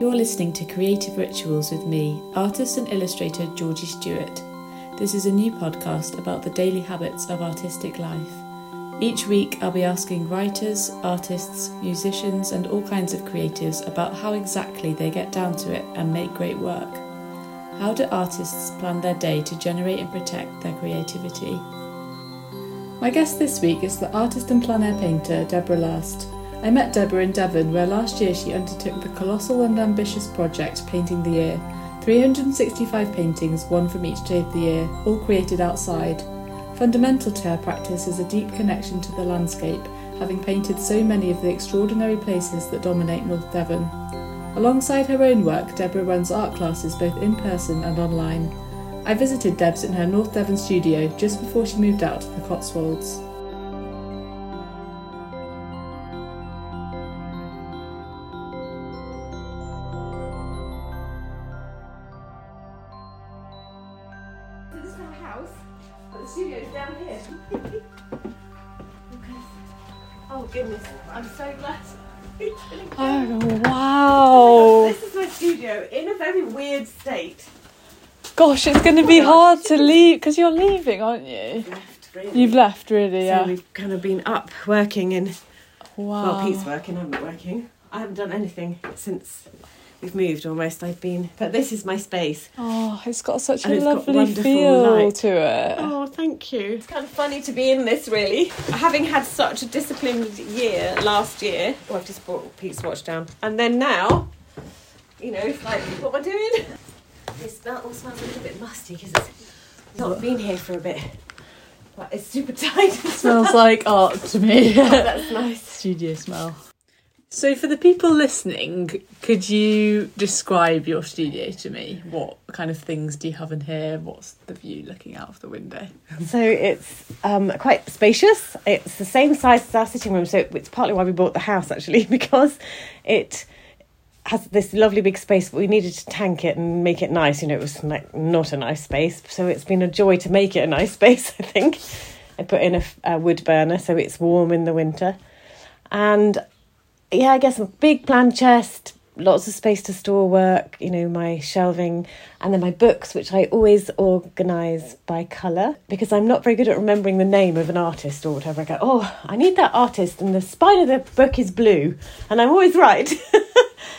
You're listening to Creative Rituals with me, artist and illustrator Georgie Stewart. This is a new podcast about the daily habits of artistic life. Each week, I'll be asking writers, artists, musicians, and all kinds of creatives about how exactly they get down to it and make great work. How do artists plan their day to generate and protect their creativity? My guest this week is the artist and plein air painter Deborah Last. I met Deborah in Devon, where last year she undertook the colossal and ambitious project Painting the Year 365 paintings, one from each day of the year, all created outside. Fundamental to her practice is a deep connection to the landscape, having painted so many of the extraordinary places that dominate North Devon. Alongside her own work, Deborah runs art classes both in person and online. I visited Debs in her North Devon studio just before she moved out to the Cotswolds. Gosh, it's going to be hard to leave because you're leaving, aren't you? Left, really. You've left, really, So yeah. we've kind of been up working and Wow. well, Pete's working, I'm not working. I haven't done anything since we've moved. Almost, I've been. But this is my space. Oh, it's got such And a lovely feel light. to it. Oh, thank you. It's kind of funny to be in this, really. Having had such a disciplined year last year. Oh, I've just brought Pete's watch down. And then now, you know, it's like, what am I doing? This smell all smells a little bit musty because it's not been here for a bit. But it's super tight. smells like art to me. That's nice. Studio smell. So, for the people listening, could you describe your studio to me? What kind of things do you have in here? What's the view looking out of the window? So it's um, quite spacious. It's the same size as our sitting room, so it's partly why we bought the house actually because it has this lovely big space. But we needed to tank it and make it nice. You know, it was like not a nice space, so it's been a joy to make it a nice space. I think I put in a wood burner so it's warm in the winter, and yeah, I guess a big plan chest, lots of space to store work, you know, my shelving, and then my books, which I always organise by colour because I'm not very good at remembering the name of an artist or whatever. I go, oh, I need that artist, and the spine of the book is blue, and I'm always right.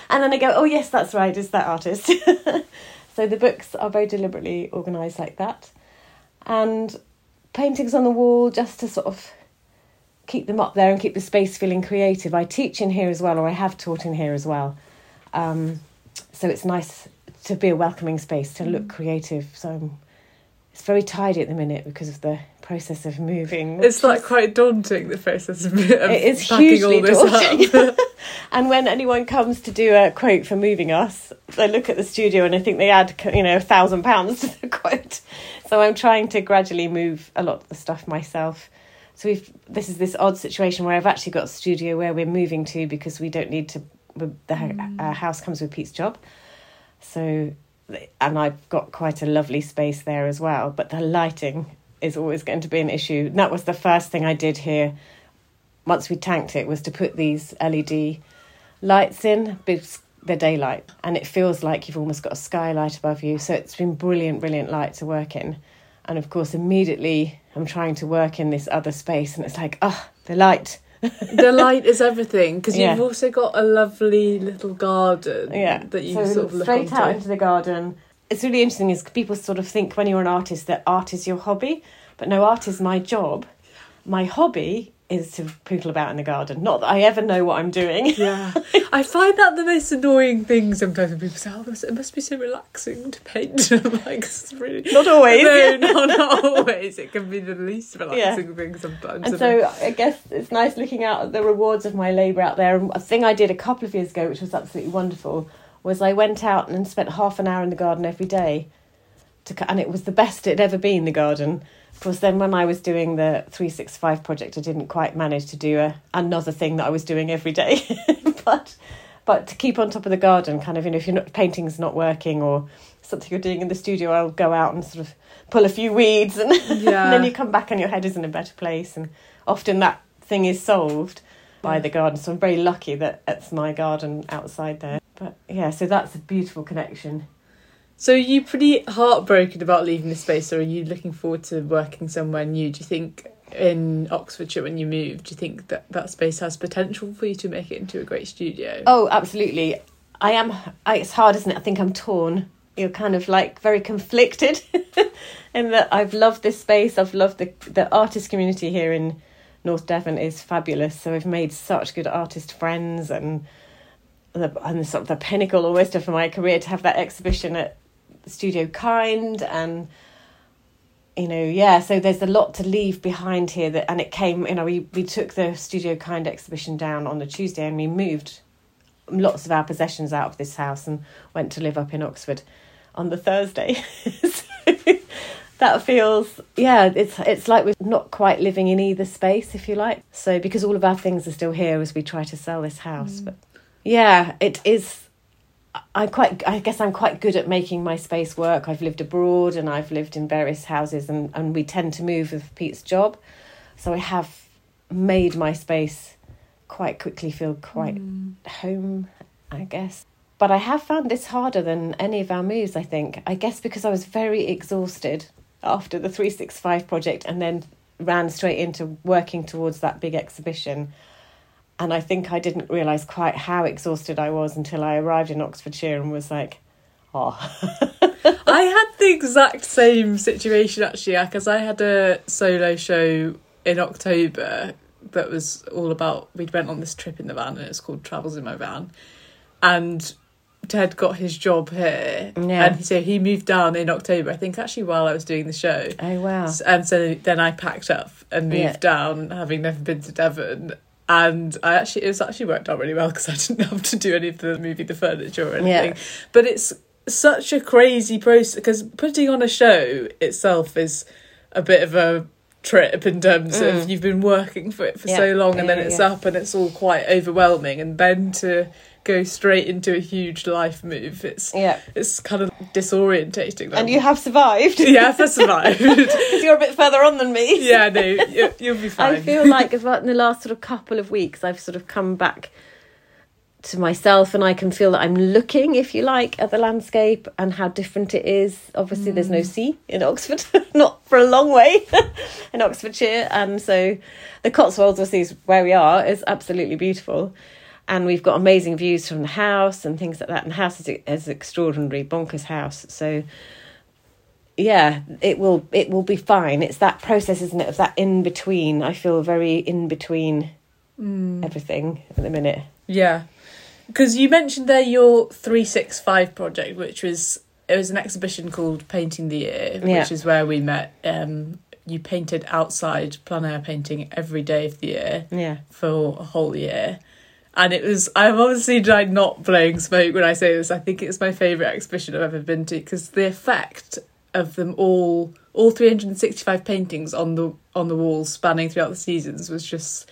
and then I go, oh, yes, that's right, it's that artist. so the books are very deliberately organised like that. And paintings on the wall just to sort of keep them up there and keep the space feeling creative. I teach in here as well, or I have taught in here as well. Um, so it's nice to be a welcoming space to look creative. So um, it's very tidy at the minute because of the process of moving. It's like quite daunting, the process of, of It is packing hugely all this daunting. up. and when anyone comes to do a quote for moving us, they look at the studio and I think they add, you know, a thousand pounds to the quote. So I'm trying to gradually move a lot of the stuff myself. So we've this is this odd situation where I've actually got a studio where we're moving to because we don't need to. The Mm. uh, house comes with Pete's job, so and I've got quite a lovely space there as well. But the lighting is always going to be an issue. And that was the first thing I did here. Once we tanked it, was to put these LED lights in, because they're daylight, and it feels like you've almost got a skylight above you. So it's been brilliant, brilliant light to work in. And of course, immediately I'm trying to work in this other space, and it's like, oh, the light. the light is everything because Yeah. you've also got a lovely little garden yeah that you so sort of look straight onto. out into the garden it's really interesting is people sort of think when you're an artist that art is your hobby but no art is my job my hobby is to poodle about in the garden not that i ever know what i'm doing Yeah, I find that the most annoying thing sometimes when people say, "Oh, it must be so relaxing to paint." Like, it's really Not always. No, no, not always. It can be the least relaxing thing sometimes. and so i guess it's nice looking out at the rewards of my labour out there and a thing i did a couple of years ago which was absolutely wonderful was i went out and spent half an hour in the garden every day to, and it was the best it had ever been the garden. Of course then when i was doing the 365 project i didn't quite manage to do a, another thing that i was doing every day. But but to keep on top of the garden kind of you know if you're not painting's not working or something you're doing in the studio i'll go out and sort of pull a few weeds and, Yeah. and then you come back and your head is in a better place. And often that thing is solved by the garden. So i'm very lucky that it's my garden outside there But yeah, so that's a beautiful connection. So are you pretty heartbroken about leaving the space, or are you looking forward to working somewhere new? Do you think in Oxfordshire when you move, do you think that that space has potential for you to make it into a great studio? Oh, absolutely. I am. I, it's hard, isn't it? I think I'm torn. You're kind of like very conflicted, in that I've loved this space. I've loved the the artist community here in North Devon is fabulous. So I've made such good artist friends, and the and sort of the pinnacle almost of my career to have that exhibition at Studio Kind and you know yeah so there's a lot to leave behind here that and it came you know we we took the studio kind exhibition down on the tuesday and we moved lots of our possessions out of this house and went to live up in oxford on the thursday so that feels yeah it's it's like we're not quite living in either space if you like so because all of our things are still here as we try to sell this house mm. but yeah it is I quite I guess I'm quite good at making my space work. I've lived abroad and I've lived in various houses and, and we tend to move with Pete's job. So I have made my space quite quickly feel quite mm. home, I guess. But I have found this harder than any of our moves, I think. I guess because I was very exhausted after the 365 project and then ran straight into working towards that big exhibition and I think I didn't realise quite how exhausted I was until I arrived in Oxfordshire and was like, oh. I had the exact same situation actually, because I had a solo show in October that was all about. We'd went on this trip in the van, and it's called Travels in My Van, and Ted got his job here, yeah. and so he moved down in October. I think actually while I was doing the show. Oh wow! And so then I packed up and moved yeah. down, having never been to Devon, and I actually it was actually worked out really well because I didn't have to do any of the movie the furniture or anything. Yeah. But it's such a crazy process because putting on a show itself is a bit of a trip in terms mm. of you've been working for it for yeah. so long and yeah, then it's up and it's all quite overwhelming and then to go straight into a huge life move. It's yeah, it's kind of disorientating. And you have survived. Yes, I've survived because you're a bit further on than me. yeah, no, you, will be fine. I feel like as well in the last sort of couple of weeks, I've sort of come back to myself and I can feel that I'm looking, if you like, at the landscape and how different it is. Obviously, mm. there's no mm. sea in Oxford, not for a long way in Oxfordshire. And so the Cotswolds, obviously, is where we are, is absolutely beautiful and we've got amazing views from the house and things like that. And the house is is extraordinary, bonkers house. So yeah, it will it will be fine. It's that process, isn't it? Of that in between. I feel very in between mm. everything at the minute. Yeah, because you mentioned there your three six five project, which was it was an exhibition called Painting the Year, which is where we met. Um, you painted outside plein air painting every day of the year. Yeah. For a whole year and it was I'm obviously like not blowing smoke when I say this. I think it's my favourite exhibition I've ever been to because the effect of them all all 365 paintings on the on the walls spanning throughout the seasons was just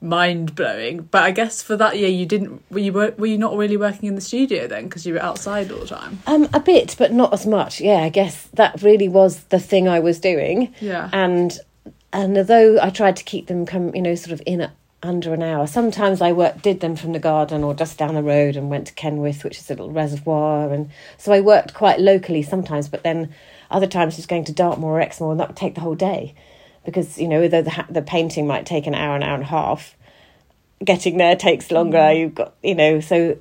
mind blowing. But I guess for that year you didn't were you were, were you not really working in the studio then because you were outside all the time? Um a bit but not as much. Yeah, I guess that really was the thing I was doing. Yeah. And and although I tried to keep them come, you know, sort of in under an hour. Sometimes I worked, did them from the garden or just down the road and went to Kenwith, which is a little reservoir. And so I worked quite locally sometimes, but then other times just going to Dartmoor or Exmoor, and that would take the whole day because, you know, although the, the painting might take an hour, an hour and a half, getting there takes longer. Mm. You've got, you know, so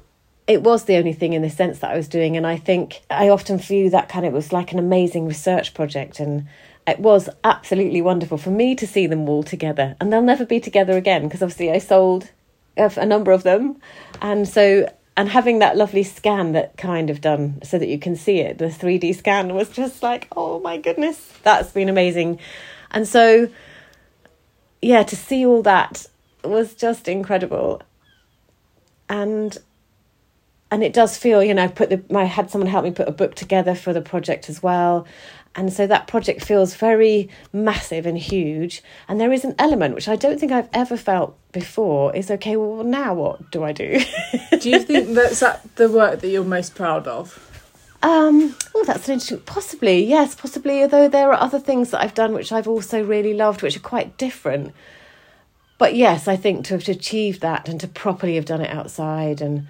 it was the only thing in the sense that I was doing. And I think I often view that kind of, it was like an amazing research project. And it was absolutely wonderful for me to see them all together and they'll never be together again because obviously I sold uh, a number of them. And so and having that lovely scan that kind of done so that you can see it the 3D scan was just like oh my goodness that's been amazing. And so yeah to see all that was just incredible. And and it does feel you know put the I had someone help me put a book together for the project as well and so that project feels very massive and huge. And there is an element which I don't think I've ever felt before is okay, well, now what do I do? do you think that's that the work that you're most proud of? Um, oh, that's an interesting. Possibly, yes, possibly. Although there are other things that I've done which I've also really loved, which are quite different. But yes, I think to have achieved that and to properly have done it outside and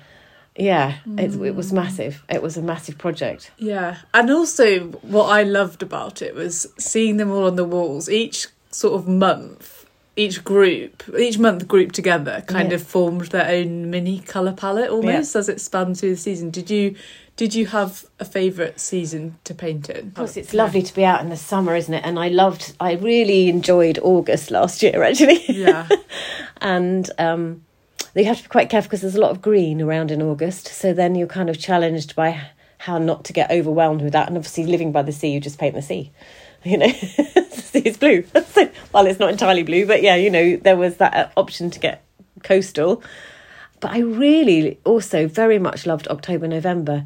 yeah, it, it was massive. It was a massive project. Yeah, and also what I loved about it was seeing them all on the walls. Each sort of month, each group, each month grouped together, kind Yeah. of formed their own mini color palette almost as it spanned through the season. Did you did you have a favourite season to paint in? Of course, it's lovely to be out in the summer, isn't it? And I loved, I really enjoyed August last year, actually. Yeah, and um, you have to be quite careful because there's a lot of green around in August. So then you're kind of challenged by how not to get overwhelmed with that. And obviously, living by the sea, you just paint the sea. You know, the sea is blue. So, well, it's not entirely blue, but yeah, you know, there was that uh, option to get coastal. But I really also very much loved October, November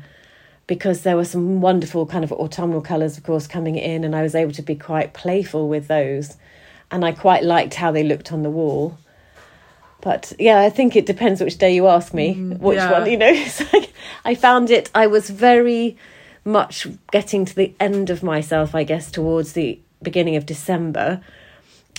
because there were some wonderful kind of autumnal colours, of course, coming in, and I was able to be quite playful with those. And I quite liked how they looked on the wall. But yeah, I think it depends which day you ask me, mm, which yeah. one, you know. It's like, I found it, I was very much getting to the end of myself, I guess, towards the beginning of December.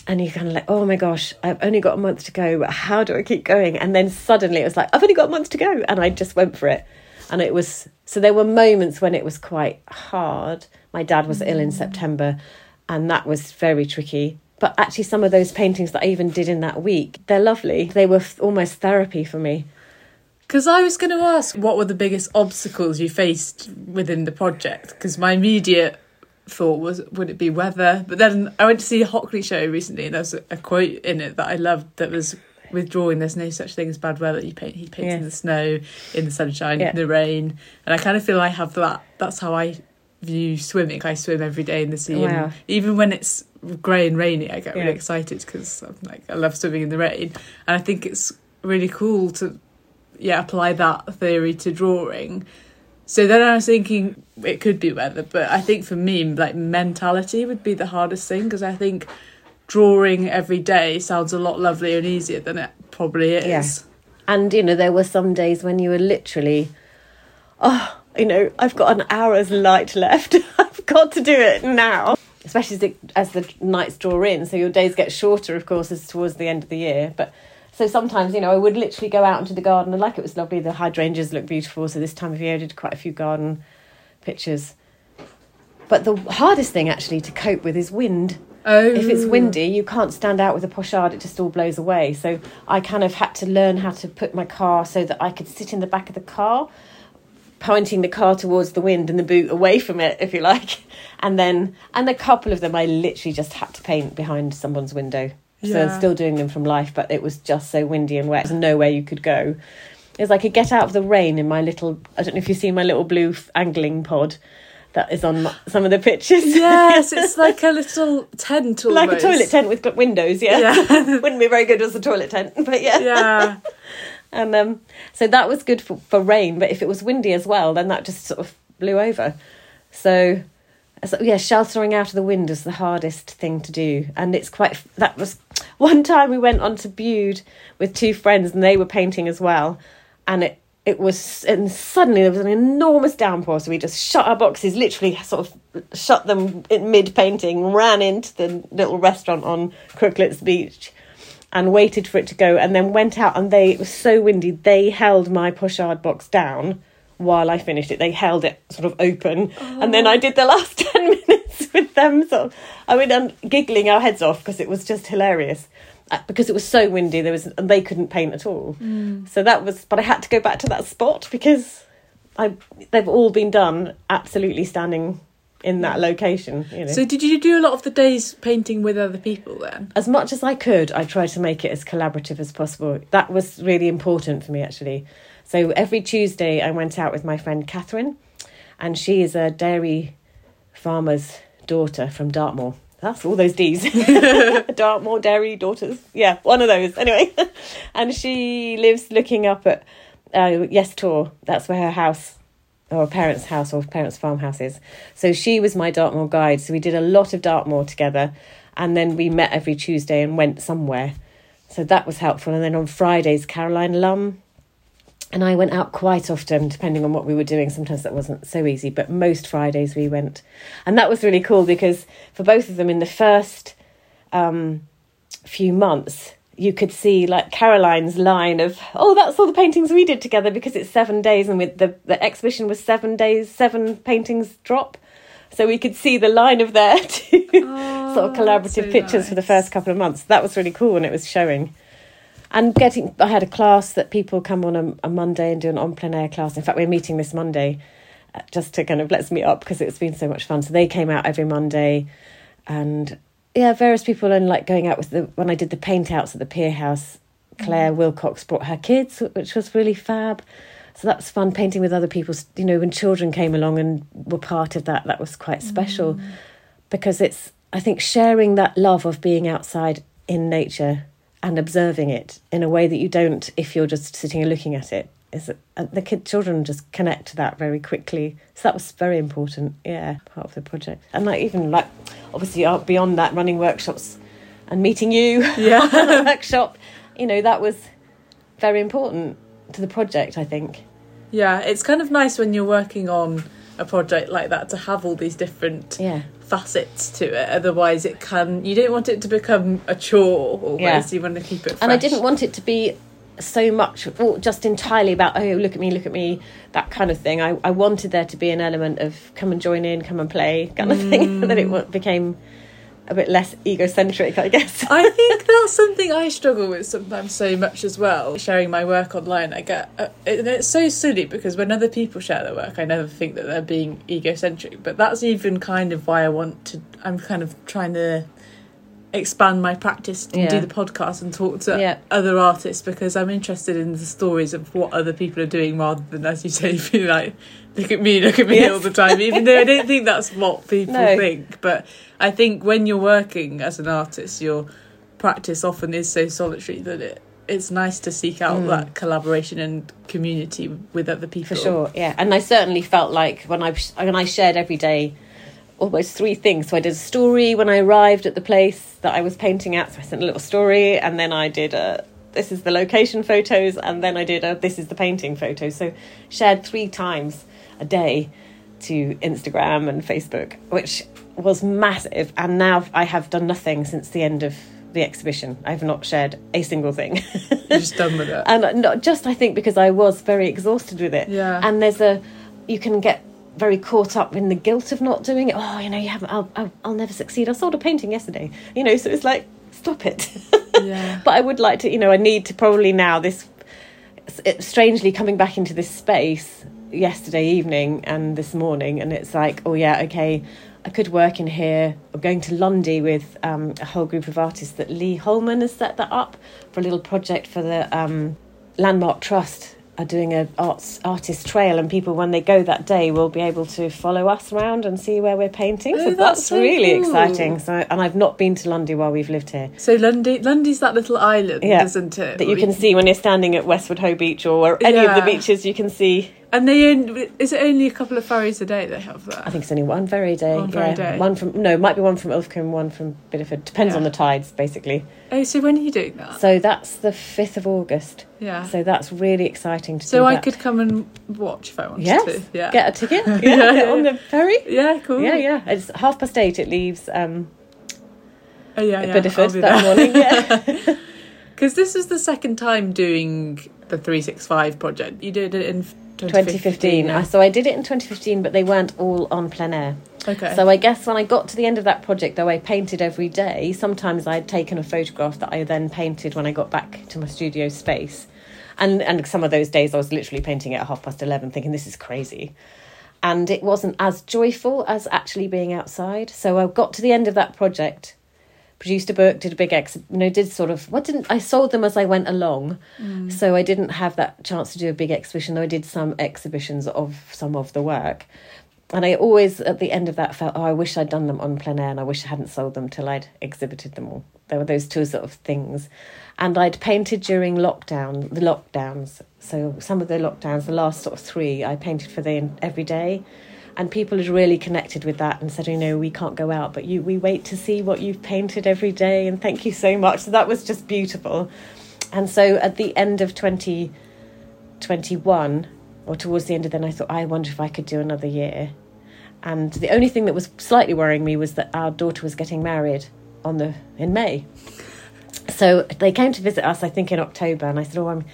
And you're kind of like, oh my gosh, I've only got a month to go. But how do I keep going? And then suddenly it was like, I've only got a month to go. And I just went for it. And it was, so there were moments when it was quite hard. My dad was ill in mm. September, and that was very tricky. But actually, some of those paintings that I even did in that week, they're lovely. They were f- almost therapy for me. because I was going to ask what were the biggest obstacles you faced within the project. Because my immediate thought was, would it be weather? But then I went to see a Hockney show recently, and there's a, a quote in it that I loved that was. withdrawing. there's no such thing as bad weather. You paint, he paints in the snow, in the sunshine, Yeah. in the rain, and I kind of feel I have that. That's how I view swimming. I swim every day in the sea, and Wow. even when it's grey and rainy, I get really Yeah. excited because I'm like I love swimming in the rain, and I think it's really cool to yeah apply that theory to drawing. So then I was thinking it could be weather, but I think for me like mentality would be the hardest thing because I think drawing every day sounds a lot lovelier and easier than it probably is. Yeah. And, you know, there were some days when you were literally, oh, you know, I've got an hour's light left. I've got to do it now. Especially as the, as the nights draw in. So your days get shorter, of course, as towards the end of the year. But so sometimes, you know, I would literally go out into the garden and like it was lovely. The hydrangeas look beautiful. So this time of year, I did quite a few garden pictures. But the hardest thing actually to cope with is wind Oh, if it's oh. windy, you can't stand out with a pochade, it just all blows away. So I kind of had to learn how to put my car so that I could sit in the back of the car, pointing the car towards the wind and the boot away from it, if you like. And then, and a couple of them I literally just had to paint behind someone's window. So I'm still doing them from life, but it was just so windy and wet. There's nowhere you could go. Like I get out of the rain in my little, I don't know if you've seen my little blue f- angling pod that is on some of the pictures. yes, it's like a little tent almost. like a toilet tent with windows, yeah. Yeah. Wouldn't be very good as a toilet tent, but yeah. Yeah. And um, so that was good for, for rain, but if it was windy as well, then that just sort of blew over. So, so yeah, sheltering out of the wind is the hardest thing to do, and it's quite. That was one time we went on to Bude with two friends, and they were painting as well, and it. It was, and suddenly there was an enormous downpour. So we just shut our boxes, literally sort of shut them in mid painting, ran into the little restaurant on Crooklets Beach, and waited for it to go and then went out and they it was so windy they held my pochade box down while I finished it. They held it sort of open and then I did the last 10 minutes with them sort of I mean and giggling our heads off because it was just hilarious Uh, because it was so windy there was and they couldn't paint at all. So that was but I had to go back to that spot because I they've all been done absolutely standing in that location you know So did you do a lot of the days painting with other people then? as much as I could, I tried to make it as collaborative as possible. That was really important for me, actually. So every Tuesday, I went out with my friend Catherine, and she is a dairy farmer's daughter from Dartmoor. That's all those D's. Dartmoor dairy daughters. Yeah, one of those. Anyway, and she lives looking up at uh, Yes Tor. That's where her house or parents' house or parents' farmhouses. So she was my Dartmoor guide. So we did a lot of Dartmoor together, and then we met every Tuesday and went somewhere. So that was helpful. And then on Fridays, Caroline Lum and I went out quite often, depending on what we were doing. Sometimes that wasn't so easy, but most Fridays we went, and that was really cool because for both of them in the first um, few months, you could see like Caroline's line of, oh, that's all the paintings we did together because it's seven days and with the, the exhibition was seven days, seven paintings drop. So we could see the line of their two oh, sort of collaborative so pictures nice. for the first couple of months. That was really cool when it was showing. And getting, I had a class that people come on a, a Monday and do an en plein air class. In fact, we're meeting this Monday uh, just to kind of let's meet up because it's been so much fun. So they came out every Monday and yeah, various people and like going out with the when I did the paint outs at the Pier House, Claire mm. Wilcox brought her kids, which was really fab. So that's fun painting with other people's. You know, when children came along and were part of that, that was quite special, mm. because it's I think sharing that love of being outside in nature and observing it in a way that you don't if you're just sitting and looking at it is uh, the kid children just connect to that very quickly. So that was very important yeah part of the project. And like even like obviously uh, beyond that running workshops and meeting you. Yeah. Workshop. You know that was very important to the project i think. Yeah it's kind of nice when you're working on a project like that to have all these different yeah. facets to it. Otherwise it can you don't want it to become a chore almost. Yeah. you want to keep it fresh. and i didn't want it to be so much or just entirely about oh look at me look at me that kind of thing. I, I wanted there to be an element of come and join in come and play kind of mm. thing that it became a bit less egocentric I guess. I think that's something I struggle with sometimes so much as well sharing my work online. I get uh, it, it's so silly because when other people share their work I never think that they're being egocentric but that's even kind of why I want to I'm kind of trying to expand my practice and yeah. do the podcast and talk to yeah. other artists because I'm interested in the stories of what other people are doing rather than, as you say, being like, look at me, look at me yes. all the time, even though I don't think that's what people no. think. But I think when you're working as an artist, your practice often is so solitary that it it's nice to seek out mm. that collaboration and community with other people. For sure, yeah. And I certainly felt like when I when I shared every day almost three things. So I did a story when I arrived at the place that I was painting at. So I sent a little story, and then I did a this is the location photos, and then I did a this is the painting photos. So shared three times a day to Instagram and Facebook, which was massive. And now I have done nothing since the end of the exhibition. I've not shared a single thing. You're just done with it. and not just I think because I was very exhausted with it. Yeah. And there's a you can get very caught up in the guilt of not doing it. Oh, you know, you haven't. I'll, I'll, I'll never succeed. I sold a painting yesterday. You know, so it's like stop it. Yeah. but I would like to. You know, I need to probably now this. It, strangely coming back into this space yesterday evening and this morning, and it's like, oh yeah, okay. I could work in here. I'm going to Lundy with um, a whole group of artists that Lee Holman has set that up for a little project for the um, Landmark Trust are doing a arts artist trail, and people when they go that day will be able to follow us around and see where we're painting. Oh, so that's, that's so really cool. exciting. So, and I've not been to Lundy while we've lived here. So Lundy, Lundy's that little island, yeah, isn't it? That you can see when you're standing at Westward Ho Beach or any yeah. of the beaches. You can see and they is it only a couple of ferries a day they have there? I think it's only one ferry a day. One ferry yeah. day. One from no, might be one from Ilfracombe, one from Bideford. Depends on the tides, basically. Oh, so when are you doing that? So that's the fifth of August. Yeah. So that's really exciting to see. so I that. could come and watch if I wanted yes. to. Yeah. Get a ticket. Yeah. yeah, yeah on the ferry. Yeah, cool. Yeah, yeah. It's half past eight. It leaves. Um, oh yeah, yeah. Bideford that morning. Yeah. Because this is the second time doing the three six five project. You did it in 2015. Yeah. So I did it in 2015, but they weren't all on plein air. Okay. So I guess when I got to the end of that project, though I painted every day, sometimes I'd taken a photograph that I then painted when I got back to my studio space. And, and some of those days I was literally painting at half past 11, thinking, this is crazy. And it wasn't as joyful as actually being outside. So I got to the end of that project produced a book, did a big ex, you know, did sort of what didn't I sold them as I went along, mm. so I didn't have that chance to do a big exhibition. Though I did some exhibitions of some of the work, and I always at the end of that felt, oh, I wish I'd done them on plein air, and I wish I hadn't sold them till I'd exhibited them all. There were those two sort of things, and I'd painted during lockdown, the lockdowns. So some of the lockdowns, the last sort of three, I painted for the every day and people had really connected with that and said, you know, we can't go out, but you we wait to see what you've painted every day, and thank you so much. So that was just beautiful. And so at the end of 2021, or towards the end of then, I thought, I wonder if I could do another year. And the only thing that was slightly worrying me was that our daughter was getting married on the in May. So they came to visit us, I think, in October, and I said, "Oh, I'm."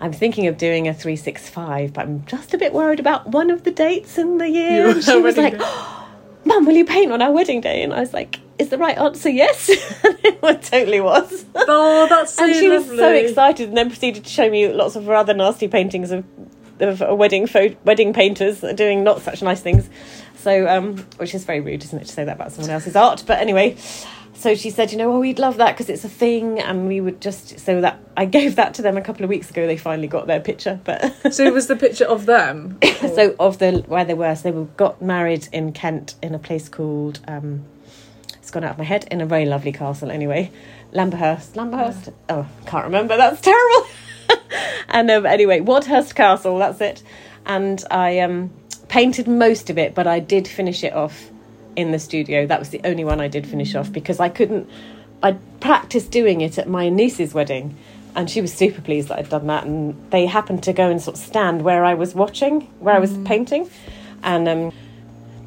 I'm thinking of doing a 365, but I'm just a bit worried about one of the dates in the year. And she was like, oh, Mum, will you paint on our wedding day? And I was like, Is the right answer yes? it totally was. Oh, that's so And she lovely. was so excited and then proceeded to show me lots of rather nasty paintings of, of a wedding pho- wedding painters doing not such nice things. So, um, which is very rude, isn't it, to say that about someone else's art? But anyway, so she said, you know, oh, we'd love that because it's a thing, and we would just so that I gave that to them a couple of weeks ago. They finally got their picture, but So it was the picture of them. so of the where they were, so they were got married in Kent in a place called um, it's gone out of my head in a very lovely castle. Anyway, Lamberhurst, Lamberhurst. Oh, can't remember. That's terrible. and um, anyway, Wadhurst Castle. That's it. And I um, painted most of it, but I did finish it off in the studio. That was the only one I did finish off because I couldn't. I practiced doing it at my niece's wedding, and she was super pleased that I'd done that. And they happened to go and sort of stand where I was watching, where I was painting, and um,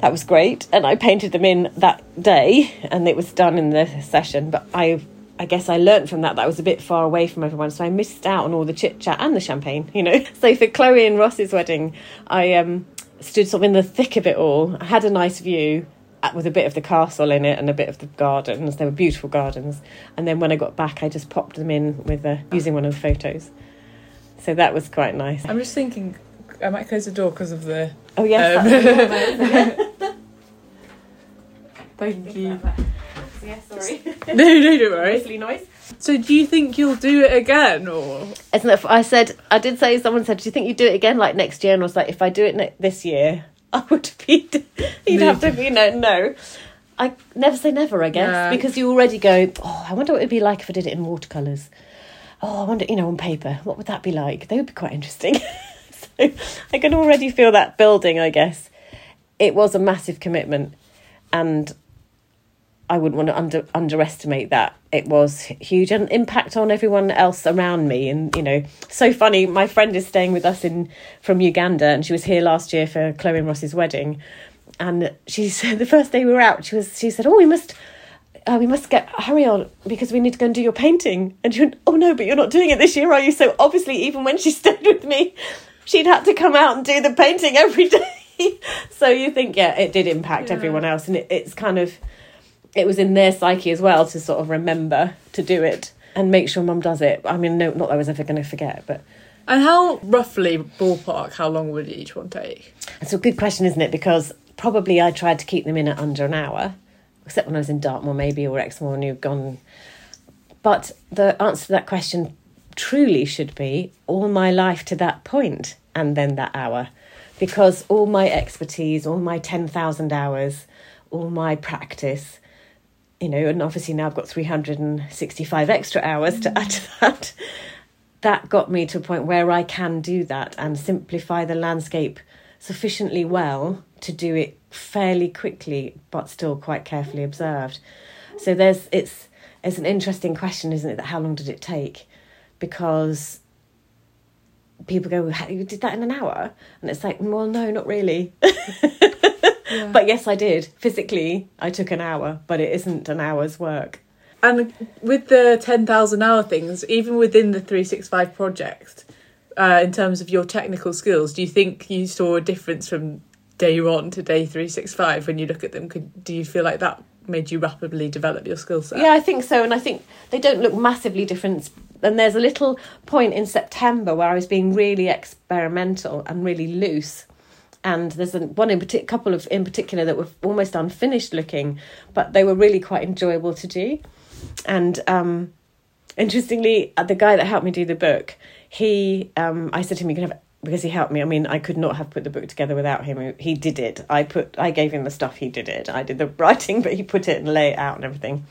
that was great. And I painted them in that day, and it was done in the session. But I, I guess I learnt from that that I was a bit far away from everyone, so I missed out on all the chit chat and the champagne. You know, so for Chloe and Ross's wedding, I um, stood sort of in the thick of it all. I had a nice view uh, with a bit of the castle in it and a bit of the gardens. They were beautiful gardens. And then when I got back, I just popped them in with uh, using one of the photos. So that was quite nice. I'm just thinking, I might close the door because of the. Oh yes, Um, Thank you. Yeah, sorry. No, no, don't worry. Whistly noise. So, do you think you'll do it again, or Isn't it? I said I did say someone said, "Do you think you do it again like next year?" And I was like, "If I do it ne- this year, I would be. You'd have to, you know, no." I never say never, I guess, Yeah. because you already go. Oh, I wonder what it'd be like if I did it in watercolors. Oh, I wonder, you know, on paper, what would that be like? They would be quite interesting. so I can already feel that building. I guess it was a massive commitment, and I wouldn't want to under, underestimate that. It was huge and impact on everyone else around me. And you know, so funny. My friend is staying with us in from Uganda, and she was here last year for Chloe and Ross's wedding. And she said the first day we were out, she was she said, "Oh, we must." Uh, we must get hurry on because we need to go and do your painting. And she went, "Oh no, but you're not doing it this year, are you?" So obviously, even when she stayed with me, she'd had to come out and do the painting every day. so you think, yeah, it did impact Yeah. everyone else, and it, it's kind of it was in their psyche as well to sort of remember to do it and make sure mum does it. I mean, no, not that I was ever going to forget, but and how roughly ballpark? How long would each one take? it's a good question, isn't it? Because probably I tried to keep them in at under an hour, except when I was in Dartmoor maybe or Exmoor and you've gone. But the answer to that question truly should be all my life to that point and then that hour. Because all my expertise, all my 10,000 hours, all my practice, you know, and obviously now I've got 365 extra hours to add to that. That got me to a point where I can do that and simplify the landscape sufficiently well to do it fairly quickly, but still quite carefully observed. So there's it's it's an interesting question, isn't it? That how long did it take? Because people go, "How- "You did that in an hour," and it's like, "Well, no, not really." But yes, I did. Physically, I took an hour, but it isn't an hour's work. And with the 10,000 hour things, even within the 365 project, uh, in terms of your technical skills, do you think you saw a difference from day one to day 365 when you look at them? Could, do you feel like that made you rapidly develop your skill set? Yeah, I think so, and I think they don't look massively different. And there's a little point in September where I was being really experimental and really loose. And there's one in particular, couple of in particular that were almost unfinished looking, but they were really quite enjoyable to do. And um, interestingly, uh, the guy that helped me do the book, he, um, I said to him, "You can have." Because he helped me. I mean, I could not have put the book together without him. He did it. I put, I gave him the stuff. He did it. I did the writing, but he put it and lay it out and everything.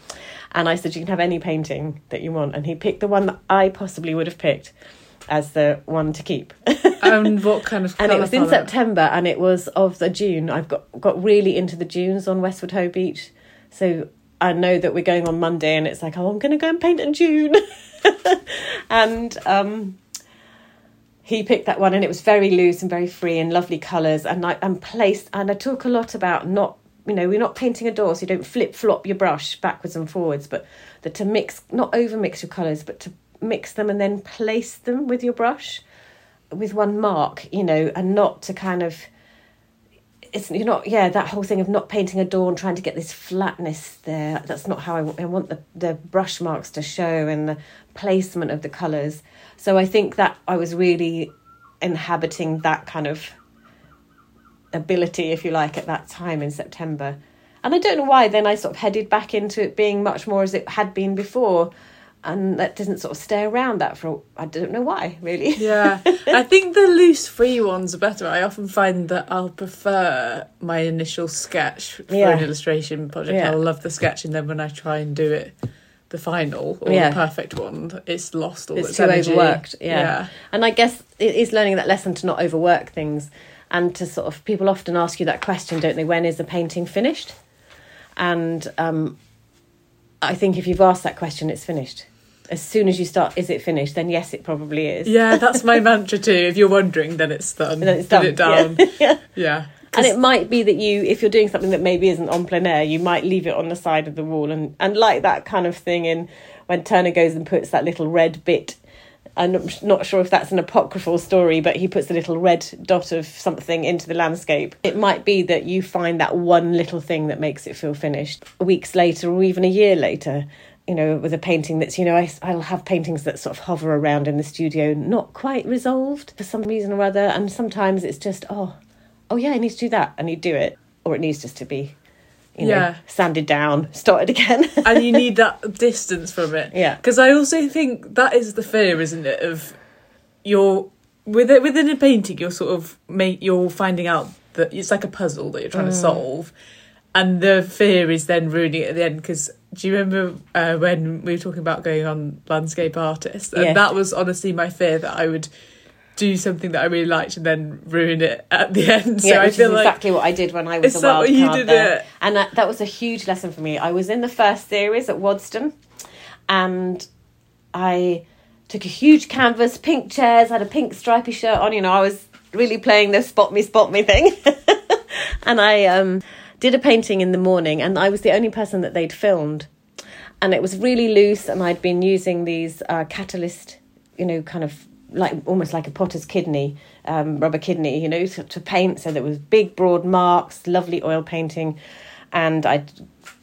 And I said, you can have any painting that you want. And he picked the one that I possibly would have picked as the one to keep. and what kind of and it was in? September, and it was of the dune. I've got got really into the dunes on Westward Ho Beach, so I know that we're going on Monday, and it's like, oh, I'm going to go and paint in June, and um, he picked that one, and it was very loose and very free and lovely colours, and I and placed, and I talk a lot about not you know, we're not painting a door, so you don't flip flop your brush backwards and forwards, but that to mix, not over mix your colours, but to mix them and then place them with your brush with one mark, you know, and not to kind of it's you're not yeah that whole thing of not painting a door and trying to get this flatness there. That's not how I, I want the the brush marks to show and the placement of the colors so i think that i was really inhabiting that kind of ability if you like at that time in september. And i don't know why then i sort of headed back into it being much more as it had been before and that didn't sort of stay around that for I don't know why really. yeah, I think the loose free ones are better. I often find that I'll prefer my initial sketch for yeah. an illustration project. Yeah. I'll love the sketch, and then when I try and do it, the final or yeah. the perfect one, it's lost all it's, its too energy. overworked. Yeah. yeah, and I guess it is learning that lesson to not overwork things, and to sort of people often ask you that question, don't they? When is the painting finished? And um, I think if you've asked that question, it's finished as soon as you start, is it finished? Then yes, it probably is. Yeah, that's my mantra too. If you're wondering, then it's done. Then it's done. Put it down. yeah. yeah. And it might be that you, if you're doing something that maybe isn't en plein air, you might leave it on the side of the wall and and like that kind of thing. In when Turner goes and puts that little red bit I'm not sure if that's an apocryphal story, but he puts a little red dot of something into the landscape. It might be that you find that one little thing that makes it feel finished weeks later or even a year later you know, with a painting that's, you know, I, I'll have paintings that sort of hover around in the studio, not quite resolved for some reason or other. And sometimes it's just, oh, oh yeah, I need to do that. and you do it. Or it needs just to be, you know, yeah. sanded down, started again. and you need that distance from it. Yeah. Because I also think that is the fear, isn't it, of you're, with it, within a painting, you're sort of, make, you're finding out that it's like a puzzle that you're trying mm. to solve. And the fear is then ruining it at the end because do you remember uh, when we were talking about going on landscape artists? And yes. that was honestly my fear that I would do something that I really liked and then ruin it at the end. So yeah, which I feel is like exactly what I did when I was a wild card there. It? And that, that was a huge lesson for me. I was in the first series at Waddesdon and I took a huge canvas, pink chairs, had a pink stripy shirt on, you know, I was really playing the spot me, spot me thing. and I um did a painting in the morning, and I was the only person that they'd filmed. And it was really loose, and I'd been using these uh, catalyst, you know, kind of like almost like a potter's kidney, um, rubber kidney, you know, to, to paint. So there was big, broad marks, lovely oil painting, and I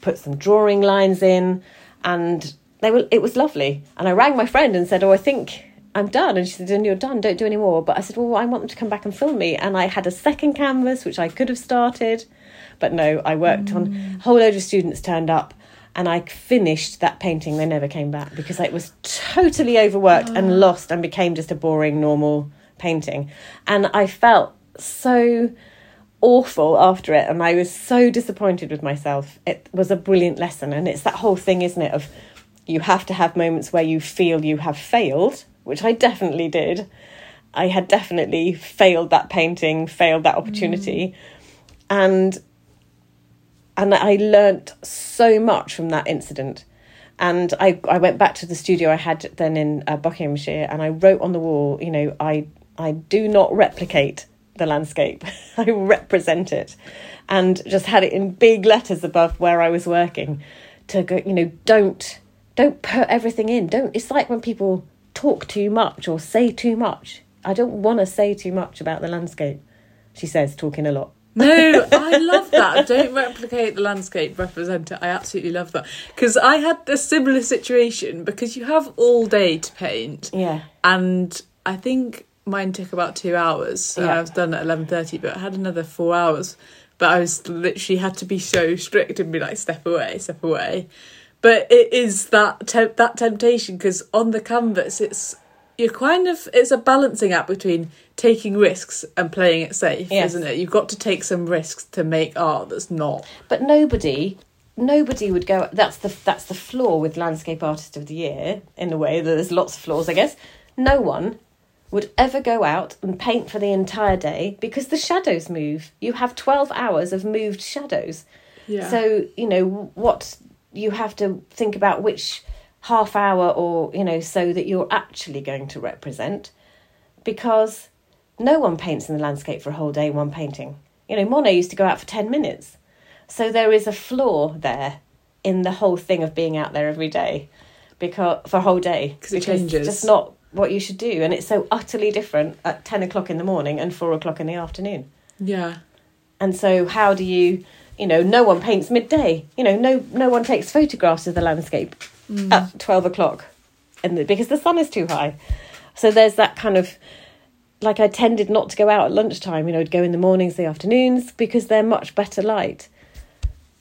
put some drawing lines in, and they were. It was lovely. And I rang my friend and said, "Oh, I think I'm done. And she said, and you're done, don't do any more. But I said, well, I want them to come back and film me. And I had a second canvas, which I could have started. But no, I worked mm. on a whole load of students turned up and I finished that painting. They never came back because it was totally overworked oh. and lost and became just a boring, normal painting. And I felt so awful after it and I was so disappointed with myself. It was a brilliant lesson. And it's that whole thing, isn't it, of you have to have moments where you feel you have failed, which I definitely did. I had definitely failed that painting, failed that opportunity. Mm. And and I learnt so much from that incident. And I, I went back to the studio I had then in uh, Buckinghamshire and I wrote on the wall, you know, I, I do not replicate the landscape, I represent it. And just had it in big letters above where I was working to go, you know, don't don't put everything in. Don't it's like when people talk too much or say too much. I don't want to say too much about the landscape, she says, talking a lot. No, I love that. Don't replicate the landscape, represent it. I absolutely love that. Because I had a similar situation because you have all day to paint. Yeah. And I think mine took about two hours. So yeah. I was done at 11.30, but I had another four hours. But I was literally had to be so strict and be like, step away, step away. But it is that te- that temptation because on the canvas, it's you're kind of it's a balancing act between taking risks and playing it safe, yes. isn't it? You've got to take some risks to make art that's not. But nobody nobody would go that's the that's the flaw with landscape artist of the year in a way there's lots of flaws i guess no one would ever go out and paint for the entire day because the shadows move you have 12 hours of moved shadows yeah. so you know what you have to think about which half hour or you know so that you're actually going to represent because no one paints in the landscape for a whole day in one painting you know monet used to go out for 10 minutes So there is a flaw there in the whole thing of being out there every day because for a whole day because it changes. It's just not what you should do, and it's so utterly different at ten o'clock in the morning and four o'clock in the afternoon. Yeah. And so, how do you, you know, no one paints midday. You know, no no one takes photographs of the landscape Mm. at twelve o'clock, and the, because the sun is too high. So there's that kind of like I tended not to go out at lunchtime. You know, I'd go in the mornings, the afternoons because they're much better light.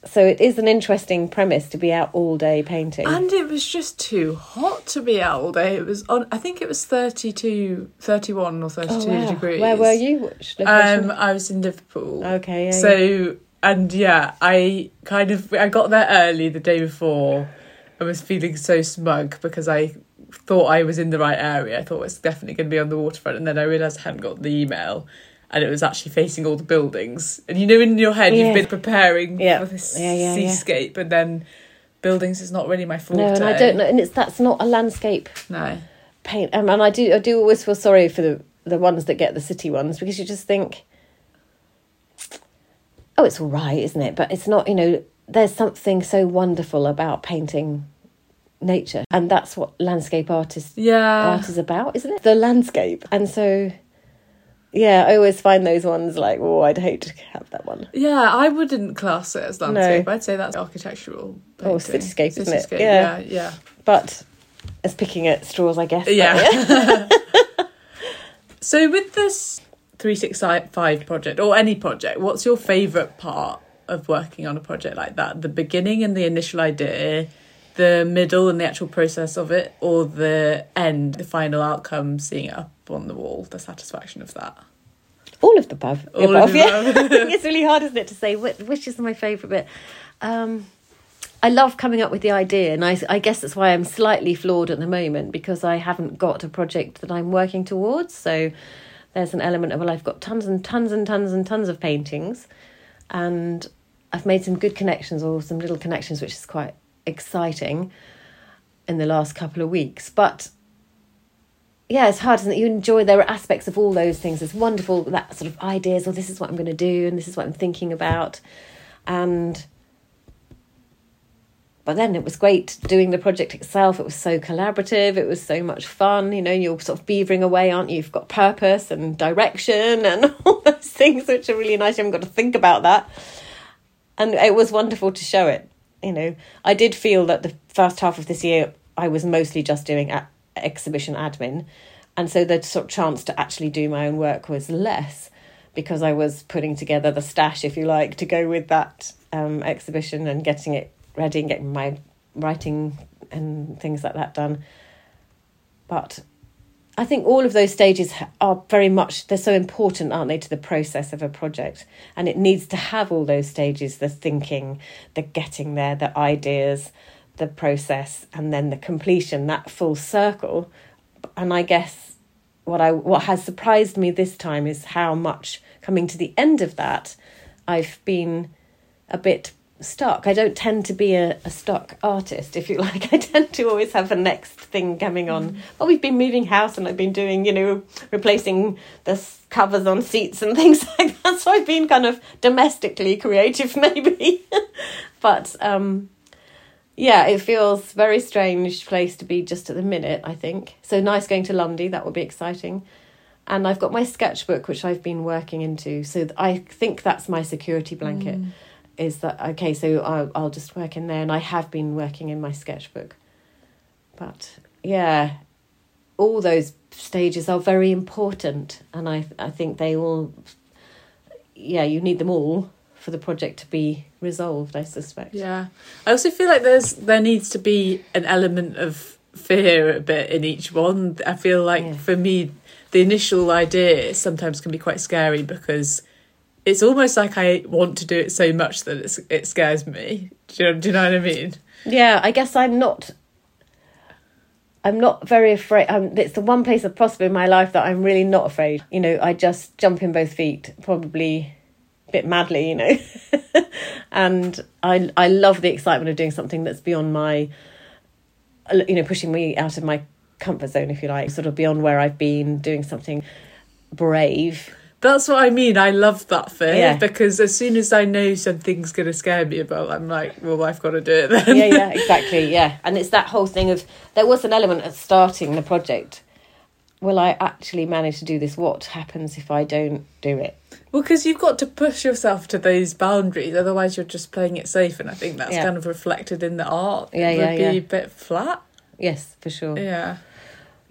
So it is an interesting premise to be out all day painting. And it was just too hot to be out all day. It was on. I think it was 32, 31 or thirty-two Oh, wow. degrees. Where were you? Um, I was in Liverpool. okay. Yeah, so yeah. and yeah, I kind of I got there early the day before. I was feeling so smug because I thought I was in the right area. I thought it was definitely going to be on the waterfront, and then I realised I hadn't got the email, and it was actually facing all the buildings. And you know, in your head, Yeah. you've been preparing Yeah. for this Yeah, yeah, seascape, and then buildings is not really my forte. No, and I don't know, and it's that's not a landscape No. paint. Um, and I do, I do always feel sorry for the the ones that get the city ones because you just think, oh, it's all right, isn't it? But it's not. You know, there's something so wonderful about painting nature, and that's what landscape artists Yeah. art is about, isn't it? The landscape, and so. Yeah, I always find those ones like, oh, I'd hate to have that one. Yeah, I wouldn't class it as landscape. no. I'd say that's architectural. Oh, painting. cityscape, isn't it? Yeah. yeah, yeah. But it's picking at straws, I guess. Yeah. so with this 365 project or any project, what's your favourite part of working on a project like that? The beginning and the initial idea, the middle and the actual process of it, or the end, the final outcome, seeing it up on the wall, the satisfaction of that? All of the above. All of above, the yeah. above. it's really hard, isn't it, to say which, which is my favourite bit. Um, I love coming up with the idea, and I, I guess that's why I'm slightly flawed at the moment because I haven't got a project that I'm working towards. So there's an element of, well, I've got tons and tons and tons and tons of paintings, and I've made some good connections or some little connections, which is quite exciting in the last couple of weeks. But yeah, it's hard, isn't it? You enjoy there are aspects of all those things. It's wonderful that sort of ideas, or this is what I'm going to do, and this is what I'm thinking about, and but then it was great doing the project itself. It was so collaborative. It was so much fun. You know, you're sort of beavering away, aren't you? You've got purpose and direction and all those things, which are really nice. You haven't got to think about that. And it was wonderful to show it. You know, I did feel that the first half of this year I was mostly just doing exhibition admin, and so the sort of chance to actually do my own work was less because I was putting together the stash, if you like, to go with that um, exhibition and getting it ready and getting my writing and things like that done. But I think all of those stages are very much they're so important, aren't they, to the process of a project? And it needs to have all those stages: the thinking, the getting there, the ideas, the process, and then the completion. That full circle. And I guess what I what has surprised me this time is how much coming to the end of that, I've been a bit stuck. I don't tend to be a, a stuck artist, if you like. I tend to always have a next thing coming on. Well, we've been moving house and I've been doing, you know, replacing the covers on seats and things like that. So I've been kind of domestically creative, maybe. but um, yeah, it feels very strange place to be just at the minute, I think. So nice going to Lundy, that will be exciting. And I've got my sketchbook, which I've been working into. So I think that's my security blanket is that okay so I'll, I'll just work in there. And i have been working in my sketchbook. But yeah all those stages are very important. And i i think they all yeah you need them all for the project to be resolved i suspect. Yeah, I also feel like there's there needs to be an element of fear a bit in each one. I feel like Yeah. for me, the initial idea sometimes can be quite scary because it's almost like I want to do it so much that it's, it scares me. Do you, know, do you know what I mean? yeah i guess i'm not i'm not very afraid um, it's the one place of possibly in my life that i'm really not afraid you know i just jump in both feet probably a bit madly you know and i i love the excitement of doing something that's beyond my you know pushing me out of my comfort zone if you like sort of beyond where i've been doing something brave That's what I mean. I love that fear yeah. because as soon as I know something's going to scare me about, I'm like, well, I've got to do it then. yeah, yeah, exactly. Yeah, and it's that whole thing of there was an element of starting the project. Will I actually manage to do this? What happens if I don't do it? Well, because you've got to push yourself to those boundaries, otherwise you're just playing it safe, and I think that's yeah. kind of reflected in the art. Yeah, it yeah, would be a bit flat. Yes, for sure. Yeah.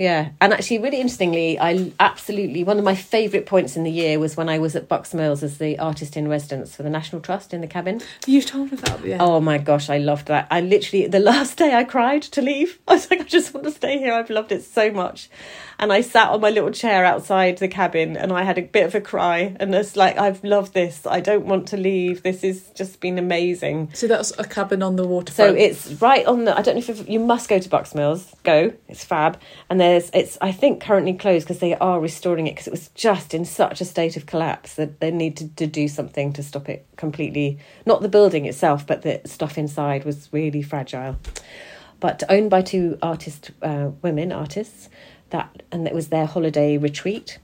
Yeah, and actually, really interestingly, I absolutely one of my favourite points in the year was when I was at Bucks Mills as the artist in residence for the National Trust in the cabin. You've told me that, yeah. Oh my gosh, I loved that. I literally the last day I cried to leave. I was like, I just want to stay here. I've loved it so much, and I sat on my little chair outside the cabin and I had a bit of a cry and it's like I've loved this. I don't want to leave. This has just been amazing. So that's a cabin on the waterfront. So it's right on the. I don't know if you must go to Bucks Mills. Go, it's fab. And there's it's I think currently closed because they are restoring it because it was just in such a state of collapse that they needed to do something to stop it completely. Not the building itself, but the stuff inside was really fragile. But owned by two artist uh, women artists that and it was their holiday retreat.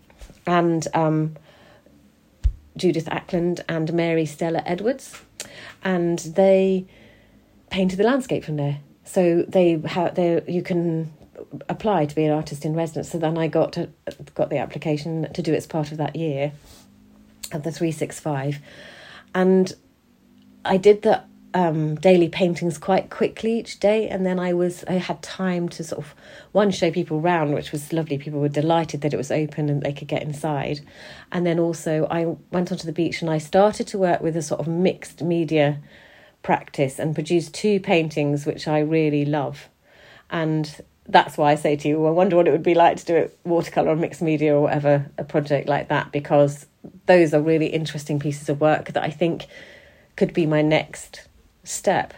And um, Judith Ackland and Mary Stella Edwards. And they painted the landscape from there. So they have they you can apply to be an artist in residence. So then I got to, got the application to do it as part of that year of the 365 and I did the um, daily paintings quite quickly each day, and then I was I had time to sort of one show people around, which was lovely. People were delighted that it was open and they could get inside, and then also I went onto the beach and I started to work with a sort of mixed media practice and produced two paintings which I really love, and that's why I say to you, I wonder what it would be like to do it watercolor or mixed media or whatever a project like that because those are really interesting pieces of work that I think could be my next step.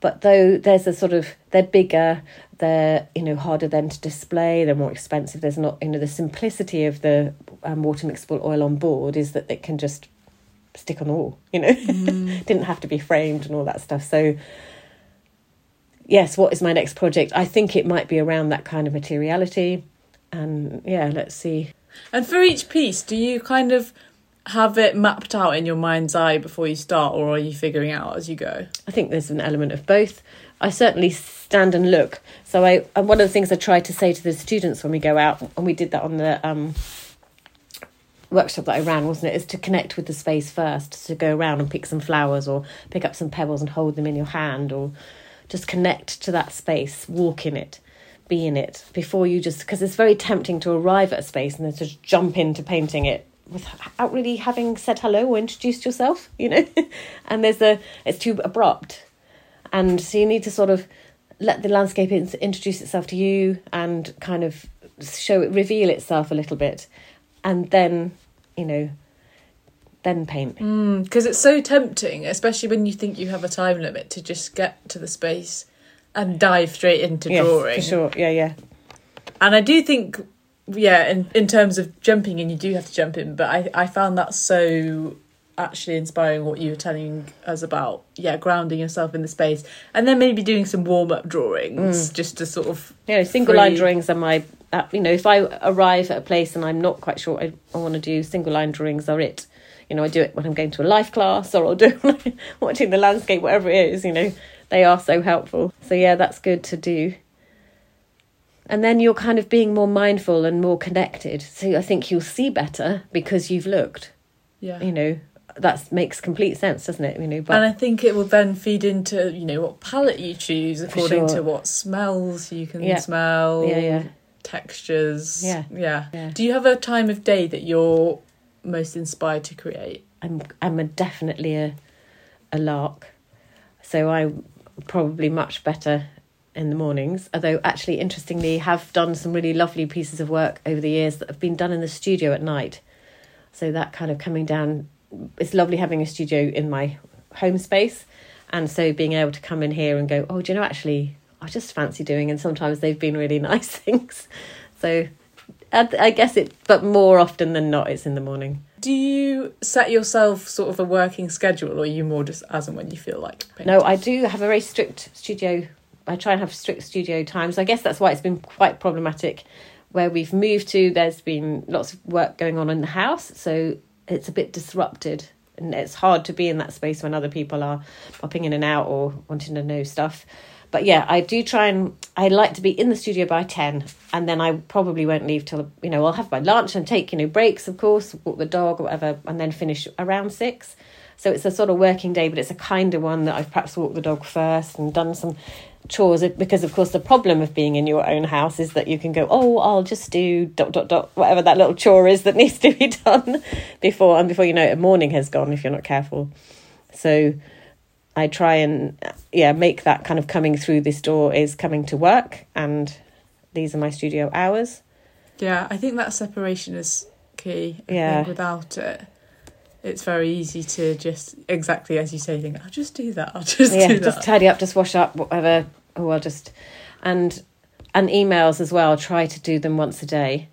But though there's a sort of they're bigger, they're you know harder then to display, they're more expensive. There's not you know the simplicity of the um, water mixable oil on board is that it can just stick on the wall. You know, mm. didn't have to be framed and all that stuff. So yes, what is my next project? I think it might be around that kind of materiality, and yeah, let's see. And for each piece, do you kind of have it mapped out in your mind's eye before you start, or are you figuring out as you go? I think there's an element of both. I certainly stand and look. So I, and one of the things I try to say to the students when we go out, and we did that on the um, workshop that I ran, wasn't it? Is to connect with the space first, to go around and pick some flowers or pick up some pebbles and hold them in your hand, or just connect to that space, walk in it, be in it before you just because it's very tempting to arrive at a space and then just jump into painting it without really having said hello or introduced yourself, you know. and there's a it's too abrupt, and so you need to sort of let the landscape introduce itself to you and kind of show it reveal itself a little bit, and then you know then paint. Because mm, it's so tempting, especially when you think you have a time limit, to just get to the space and dive straight into yes, drawing. For sure, yeah, yeah. And I do think yeah, in, in terms of jumping in, you do have to jump in, but I, I found that so actually inspiring what you were telling us about yeah grounding yourself in the space and then maybe doing some warm-up drawings mm. just to sort of yeah single free... line drawings are my uh, you know if i arrive at a place and i'm not quite sure i, I want to do single line drawings are it. You know i do it when i'm going to a life class or i'll do it watching the landscape whatever it is you know. They are so helpful. So yeah that's good to do and then you're kind of being more mindful and more connected. So i think you'll see better because you've looked. Yeah. You know that makes complete sense doesn't it? You know but and i think it will then feed into you know what palette you choose according sure. to what smells you can yeah. smell yeah yeah. textures. Yeah. yeah. Yeah. Do you have a time of day that you're most inspired to create? I'm i'm a, definitely a a lark. So i'm probably much better in the mornings. Although, actually, interestingly, have done some really lovely pieces of work over the years that have been done in the studio at night. So that kind of coming down, it's lovely having a studio in my home space, and so being able to come in here and go, oh, do you know, actually, I just fancy doing, and sometimes they've been really nice things. So I guess it, but more often than not, it's in the morning. Do you set yourself sort of a working schedule, or are you more just as and when you feel like? Painting? No, I do have a very strict studio I try and have strict studio times. I guess that's why it's been quite problematic. Where we've moved to, there's been lots of work going on in the house, so it's a bit disrupted and it's hard to be in that space when other people are popping in and out or wanting to know stuff but yeah i do try and i like to be in the studio by 10 and then i probably won't leave till you know i'll have my lunch and take you know breaks of course walk the dog or whatever and then finish around 6 so it's a sort of working day but it's a kind of one that i've perhaps walked the dog first and done some chores because of course the problem of being in your own house is that you can go oh i'll just do dot dot dot whatever that little chore is that needs to be done before and before you know it a morning has gone if you're not careful. So i try and yeah make that kind of coming through this door is coming to work and these are my studio hours. Yeah i think that separation is key I yeah. without it it's very easy to just exactly as you say think I'll just do that I'll just yeah do that. just tidy up just wash up whatever. Oh I'll just and and emails as well try to do them once a day.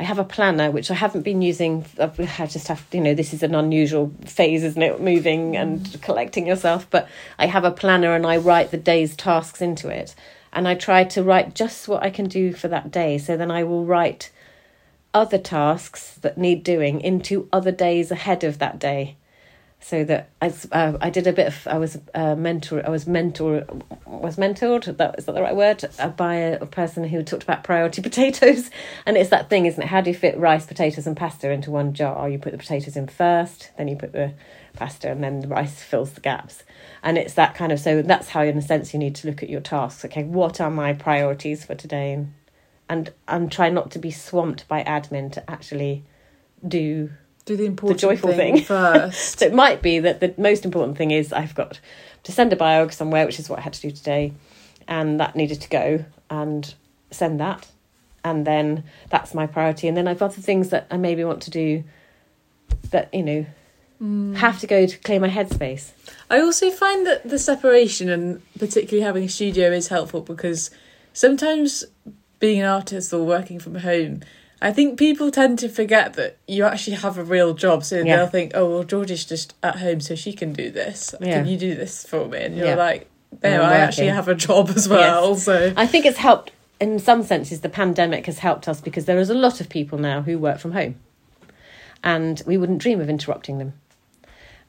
I have a planner which I haven't been using I just have you know this is an unusual phase isn't it moving and mm. collecting yourself but I have a planner and I write the day's tasks into it. And I try to write just what I can do for that day. So then I will write other tasks that need doing into other days ahead of that day. So that as uh, I did a bit of I was uh, mentor I was mentor was mentored that is that the right word? Uh, by a, a, person who talked about priority potatoes. And it's that thing isn't it? How do you fit rice potatoes and pasta into one jar? You put the potatoes in first then you put the pasta and then the rice fills the gaps. And it's that kind of so that's how in a sense you need to look at your tasks. Okay what are my priorities for today? And and and try not to be swamped by admin to actually do do the important the joyful thing, thing. first. so it might be that the most important thing is I've got to send a biog somewhere, which is what I had to do today, and that needed to go and send that, and then that's my priority. And then I've other things that I maybe want to do that you know mm. have to go to clear my headspace. I also find that the separation and particularly having a studio is helpful because sometimes being an artist or working from home, I think people tend to forget that you actually have a real job. So yeah. they'll think, oh, well, George is just at home, so she can do this. Yeah. Can you do this for me? And you're yeah. like, no, I actually have a job as well. Yes. So I think it's helped in some senses. The pandemic has helped us because there is a lot of people now who work from home, and we wouldn't dream of interrupting them.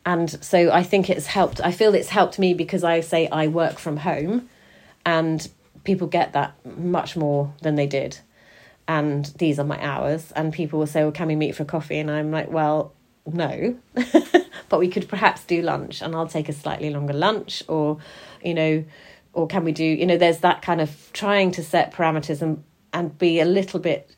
And so I think it's helped. I feel it's helped me because I say I work from home, and people get that much more than they did. And these are my hours. And people will say, Well, can we meet for coffee? And I'm like, Well, no. but we could perhaps do lunch and I'll take a slightly longer lunch or, you know, or can we do, you know, there's that kind of trying to set parameters and, and be a little bit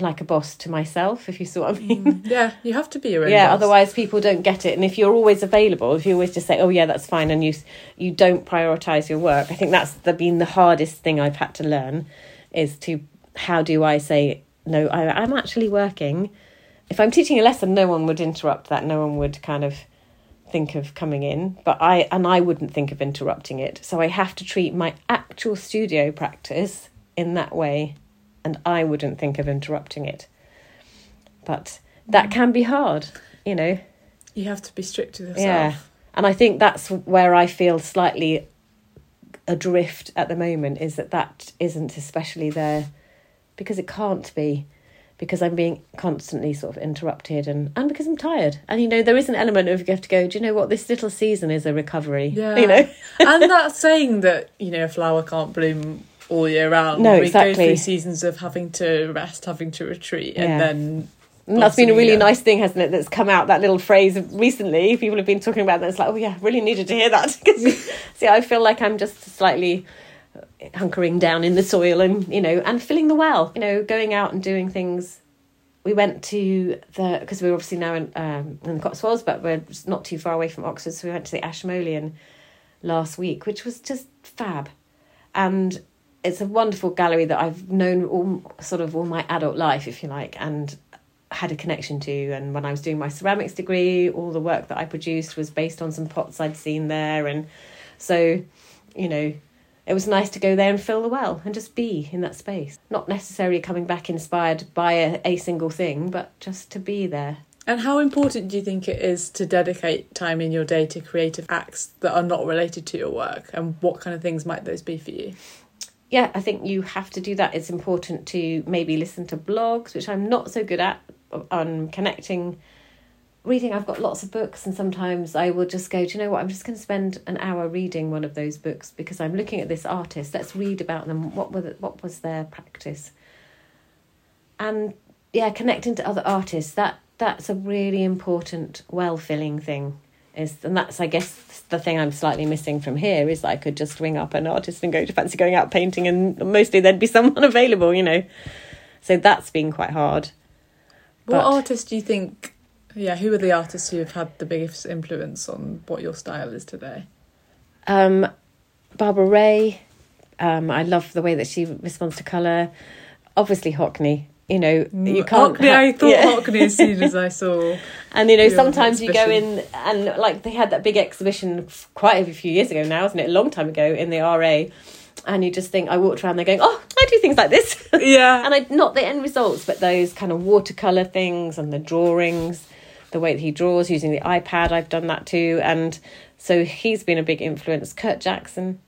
like a boss to myself, if you see what I mean. Mm, yeah, you have to be your own. Yeah, boss. otherwise people don't get it. And if you're always available, if you always just say, "Oh yeah, that's fine," and you you don't prioritize your work, I think that's the, been the hardest thing I've had to learn, is to how do I say no? I, I'm actually working. If I'm teaching a lesson, no one would interrupt that. No one would kind of think of coming in, but I and I wouldn't think of interrupting it. So I have to treat my actual studio practice in that way and I wouldn't think of interrupting it. But that can be hard, you know. You have to be strict with yourself. Yeah. And I think that's where I feel slightly adrift at the moment is that that isn't especially there because it can't be because I'm being constantly sort of interrupted and, and because I'm tired. And you know, there is an element of you have to go, do you know what, this little season is a recovery. Yeah. You know? and that saying that, you know, a flower can't bloom all year round. No, we exactly. go through seasons of having to rest, having to retreat, and then. And that's been a really nice thing, hasn't it? That's come out that little phrase recently. People have been talking about that. It's like, oh yeah, really needed to hear that. See, I feel like I'm just slightly hunkering down in the soil and you know and filling the well. You know, going out and doing things. We went to the because we're obviously now in um, in the Cotswolds, but we're not too far away from Oxford. So we went to the Ashmolean last week, which was just fab, and it's a wonderful gallery that I've known all sort of all my adult life, if you like, and had a connection to. And when I was doing my ceramics degree, all the work that I produced was based on some pots I'd seen there, and so you know. It was nice to go there and fill the well and just be in that space. Not necessarily coming back inspired by a, a single thing, but just to be there. And how important do you think it is to dedicate time in your day to creative acts that are not related to your work? And what kind of things might those be for you? Yeah, I think you have to do that. It's important to maybe listen to blogs, which I'm not so good at on connecting reading, I've got lots of books, and sometimes I will just go, do you know what? I'm just going to spend an hour reading one of those books because I'm looking at this artist. Let's read about them. What were the, what was their practice? And yeah, connecting to other artists that that's a really important, well filling thing. Is and that's I guess the thing I'm slightly missing from here is I could just ring up an artist and go to fancy going out painting, and mostly there'd be someone available, you know. So that's been quite hard. What but, artists do you think yeah, who are the artists who have had the biggest influence on what your style is today? Um, Barbara Rae. Um, I love the way that she responds to colour. Obviously, Hockney. You know, mm, you can't. Hockney, ha- I thought yeah. Hockney as soon as I saw. and you know, sometimes you go in and like they had that big exhibition quite a few years ago now, isn't it? A long time ago in the RA and you just think I walked around there going, oh, I do things like this. Yeah. and I not the end results, but those kind of watercolor things and the drawings the way that he draws using the iPad. I've done that too, and so he's been a big influence. Kurt Jackson,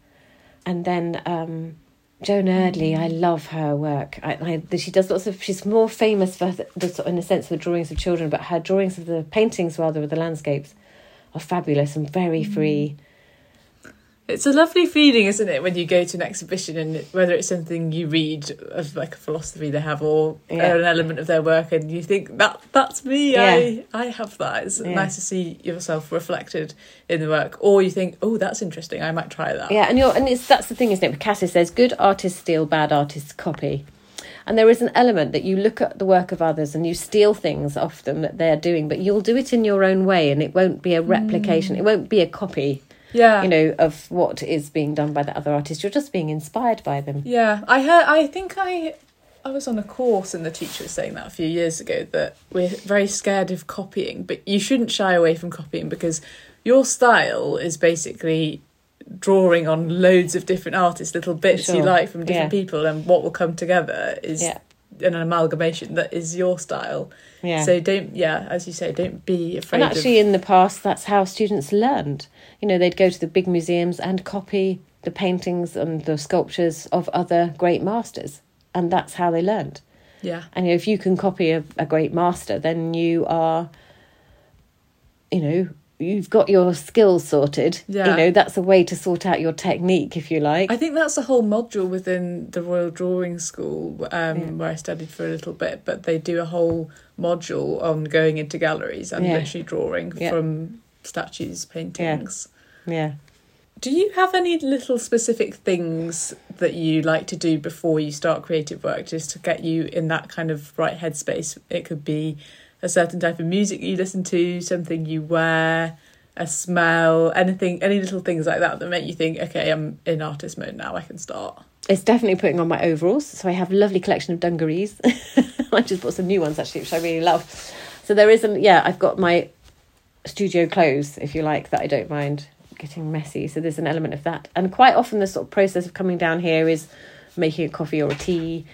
and then um, Joan Eardley. I love her work. I, I, she does lots of. She's more famous for the, in a sense the drawings of children, but her drawings of the paintings rather of the landscapes are fabulous and very free. It's a lovely feeling, isn't it, when you go to an exhibition and whether it's something you read of like a philosophy they have or yeah. an element of their work and you think that that's me, yeah. I I have that. It's yeah. nice to see yourself reflected in the work. Or you think, oh, that's interesting, I might try that. Yeah, and you're and it's that's the thing, isn't it? Picasso says good artists steal, bad artists copy. And there is an element that you look at the work of others and you steal things off them that they're doing, but you'll do it in your own way and it won't be a replication, mm. it won't be a copy yeah you know of what is being done by the other artist you're just being inspired by them yeah i heard i think i i was on a course and the teacher was saying that a few years ago that we're very scared of copying but you shouldn't shy away from copying because your style is basically drawing on loads of different artists little bits sure. you like from different yeah. people and what will come together is yeah. An amalgamation that is your style yeah. So don't, yeah, as you say, don't be afraid. And actually, of... in the past, that's how students learned. You know, they'd go to the big museums and copy the paintings and the sculptures of other great masters, and that's how they learned. Yeah. And you know, if you can copy a, a great master, then you are, you know, you've got your skills sorted. Yeah. You know, that's a way to sort out your technique, if you like. I think that's a whole module within the Royal Drawing School, um, yeah. where I studied for a little bit, but they do a whole module on going into galleries and yeah. literally drawing from statues, paintings. Yeah. Do you have any little specific things that you like to do before you start creative work just to get you in that kind of right headspace? It could be a certain type of music you listen to, something you wear, a smell, anything, any little things like that that make you think, okay, I'm in artist mode now, I can start. It's definitely putting on my overalls. So I have a lovely collection of dungarees. I just bought some new ones actually, which I really love. So there isn't, yeah, I've got my studio clothes, if you like, that I don't mind getting messy. So there's an element of that. And quite often the sort of process of coming down here is making a coffee or a tea.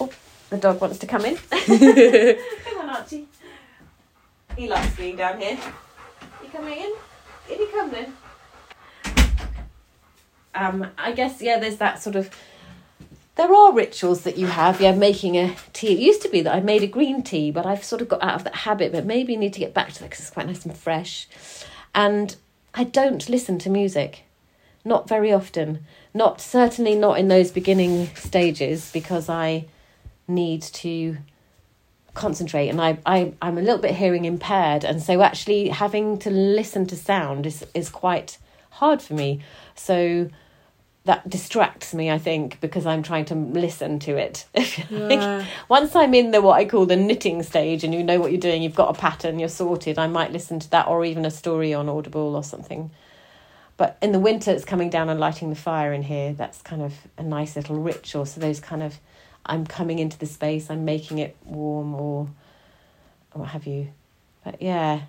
Oh, the dog wants to come in. come on, Archie. He likes being down here. You coming in? Did he come then? Um, I guess yeah. There's that sort of. There are rituals that you have. Yeah, making a tea. It used to be that I made a green tea, but I've sort of got out of that habit. But maybe need to get back to that because it's quite nice and fresh. And I don't listen to music, not very often. Not certainly not in those beginning stages because I need to concentrate and I, I I'm a little bit hearing impaired and so actually having to listen to sound is is quite hard for me. So that distracts me I think because I'm trying to listen to it. Yeah. once I'm in the what I call the knitting stage and you know what you're doing you've got a pattern you're sorted I might listen to that or even a story on Audible or something. But in the winter it's coming down and lighting the fire in here. That's kind of a nice little ritual. So those kind of I'm coming into the space, I'm making it warm or what have you. But yeah,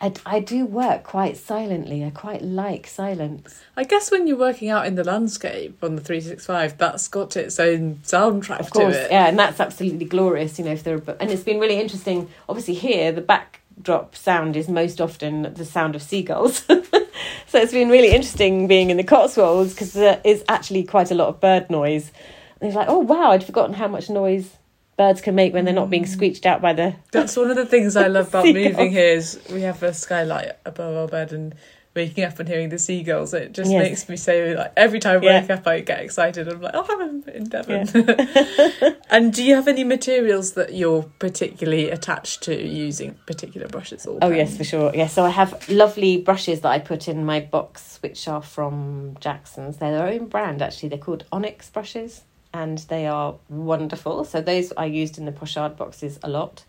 I, I do work quite silently. I quite like silence. I guess when you're working out in the landscape on the 365, that's got its own soundtrack of course, to it. Yeah, and that's absolutely glorious, you know, if there are, and it's been really interesting. Obviously here the backdrop sound is most often the sound of seagulls. so it's been really interesting being in the Cotswolds because there is actually quite a lot of bird noise and he's like, oh wow, I'd forgotten how much noise birds can make when they're not being Mm. screeched out by the That's one of the things I love about moving here is we have a skylight above our bed and waking up and hearing the seagulls. It just Yes. makes me say like every time I Yeah. wake up I get excited. I'm like, oh, I'm in Devon. and do you have any materials that you're particularly attached to using particular brushes or Oh yes, for sure. Yes, so I have lovely brushes that I put in my box, which are from Jackson's. They're their own brand actually. They're called Onyx brushes, and they are wonderful. So those I used in the pochade boxes a lot.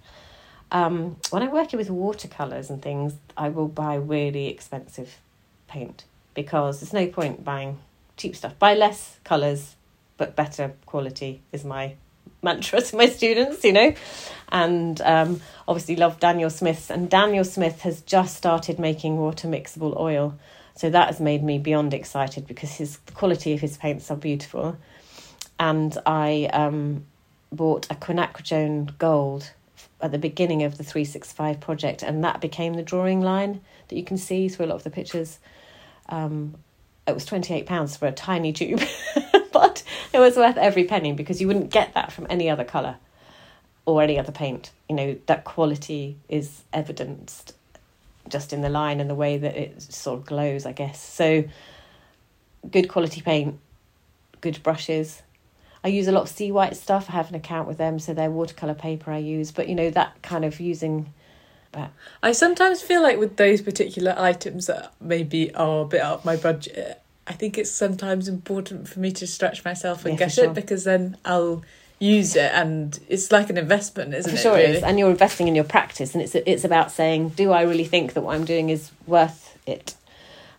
Um, when I'm working with watercolors and things, I will buy really expensive paint because there's no point buying cheap stuff. Buy less colors, but better quality is my mantra to my students. You know, and um, obviously love Daniel Smith's, and Daniel Smith has just started making water mixable oil. So that has made me beyond excited because his the quality of his paints are beautiful. And I um, bought a quinacridone gold at the beginning of the 365 project, and that became the drawing line that you can see through a lot of the pictures. Um, it was £28 for a tiny tube, but it was worth every penny because you wouldn't get that from any other colour or any other paint. You know, that quality is evidenced just in the line and the way that it sort of glows, I guess. So, good quality paint, good brushes. I use a lot of Seawhite stuff. I have an account with them, so they're watercolor paper I use. But you know that kind of using. But I sometimes feel like with those particular items that maybe are a bit out of my budget, I think it's sometimes important for me to stretch myself and Yeah, get sure. it because then I'll use it and it's like an investment, isn't for it? sure really? it is, and you're investing in your practice, and it's it's about saying, do I really think that what I'm doing is worth it,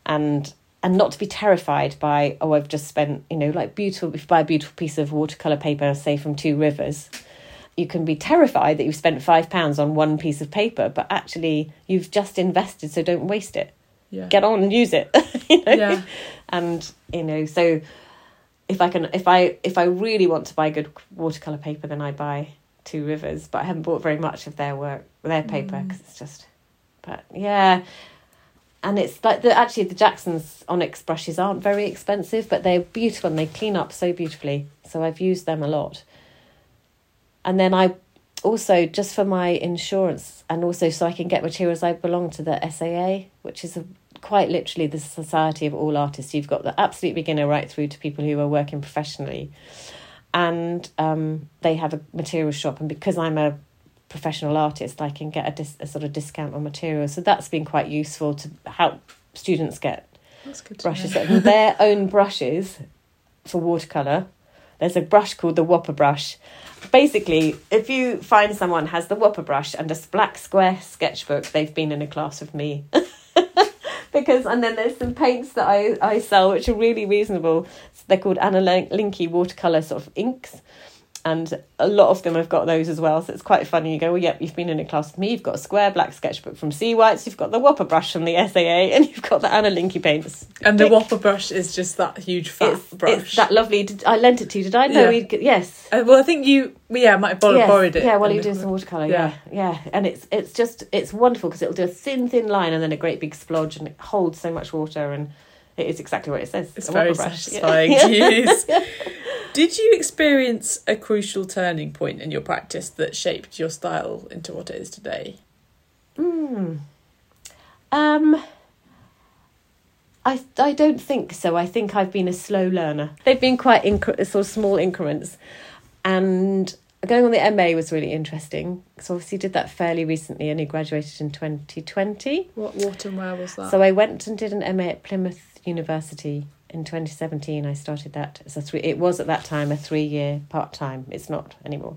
and and not to be terrified by oh I've just spent you know like beautiful if you buy a beautiful piece of watercolor paper say from Two Rivers, you can be terrified that you've spent five pounds on one piece of paper, but actually you've just invested, so don't waste it. yeah. Get on and use it. you know? yeah. and you know so if i can if i if i really want to buy good watercolor paper then i buy two rivers but i haven't bought very much of their work their paper Mm. because it's just but yeah and it's like the actually the jackson's onyx brushes aren't very expensive but they're beautiful and they clean up so beautifully so i've used them a lot and then i also just for my insurance and also so i can get materials i belong to the saa which is a quite literally the society of all artists. You've got the absolute beginner right through to people who are working professionally, and um, they have a material shop. And because I'm a professional artist, I can get a, dis- a sort of discount on materials. So that's been quite useful to help students get brushes, their own brushes for watercolor. There's a brush called the Whopper brush. Basically, if you find someone has the Whopper brush and a black square sketchbook, they've been in a class with me. because and then there's some paints that I, I sell which are really reasonable. So they're called Anilinky watercolor sort of inks. And a lot of them have got those as well, so it's quite funny. You go, well, yep, you've been in a class with me. You've got a square black sketchbook from Seawhites. You've got the Whopper brush from the SAA, and you've got the Anilinky paints. And the Whopper brush is just that huge fat It's, brush. it's that lovely. Did, I lent it to you. Did I? No, Yeah. yes. Uh, well, I think you, yeah, I might have borrowed, yes. borrowed it. Yeah, while in you're doing some watercolor. Yeah. yeah, And it's it's just it's wonderful because it'll do a thin thin line and then a great big splodge and it holds so much water and it is exactly what it says. It's very brush. Yeah. satisfying. Did you experience a crucial turning point in your practice that shaped your style into what it is today? Hmm. Um. I I don't think so. I think I've been a slow learner. They've been quite incre- sort of small increments, and going on the MA was really interesting. So obviously did that fairly recently, and he graduated in twenty twenty. What, what and where was that? So I went and did an MA at Plymouth University in 2017. I started that as a three. It was at that time a three year part time. It's not anymore.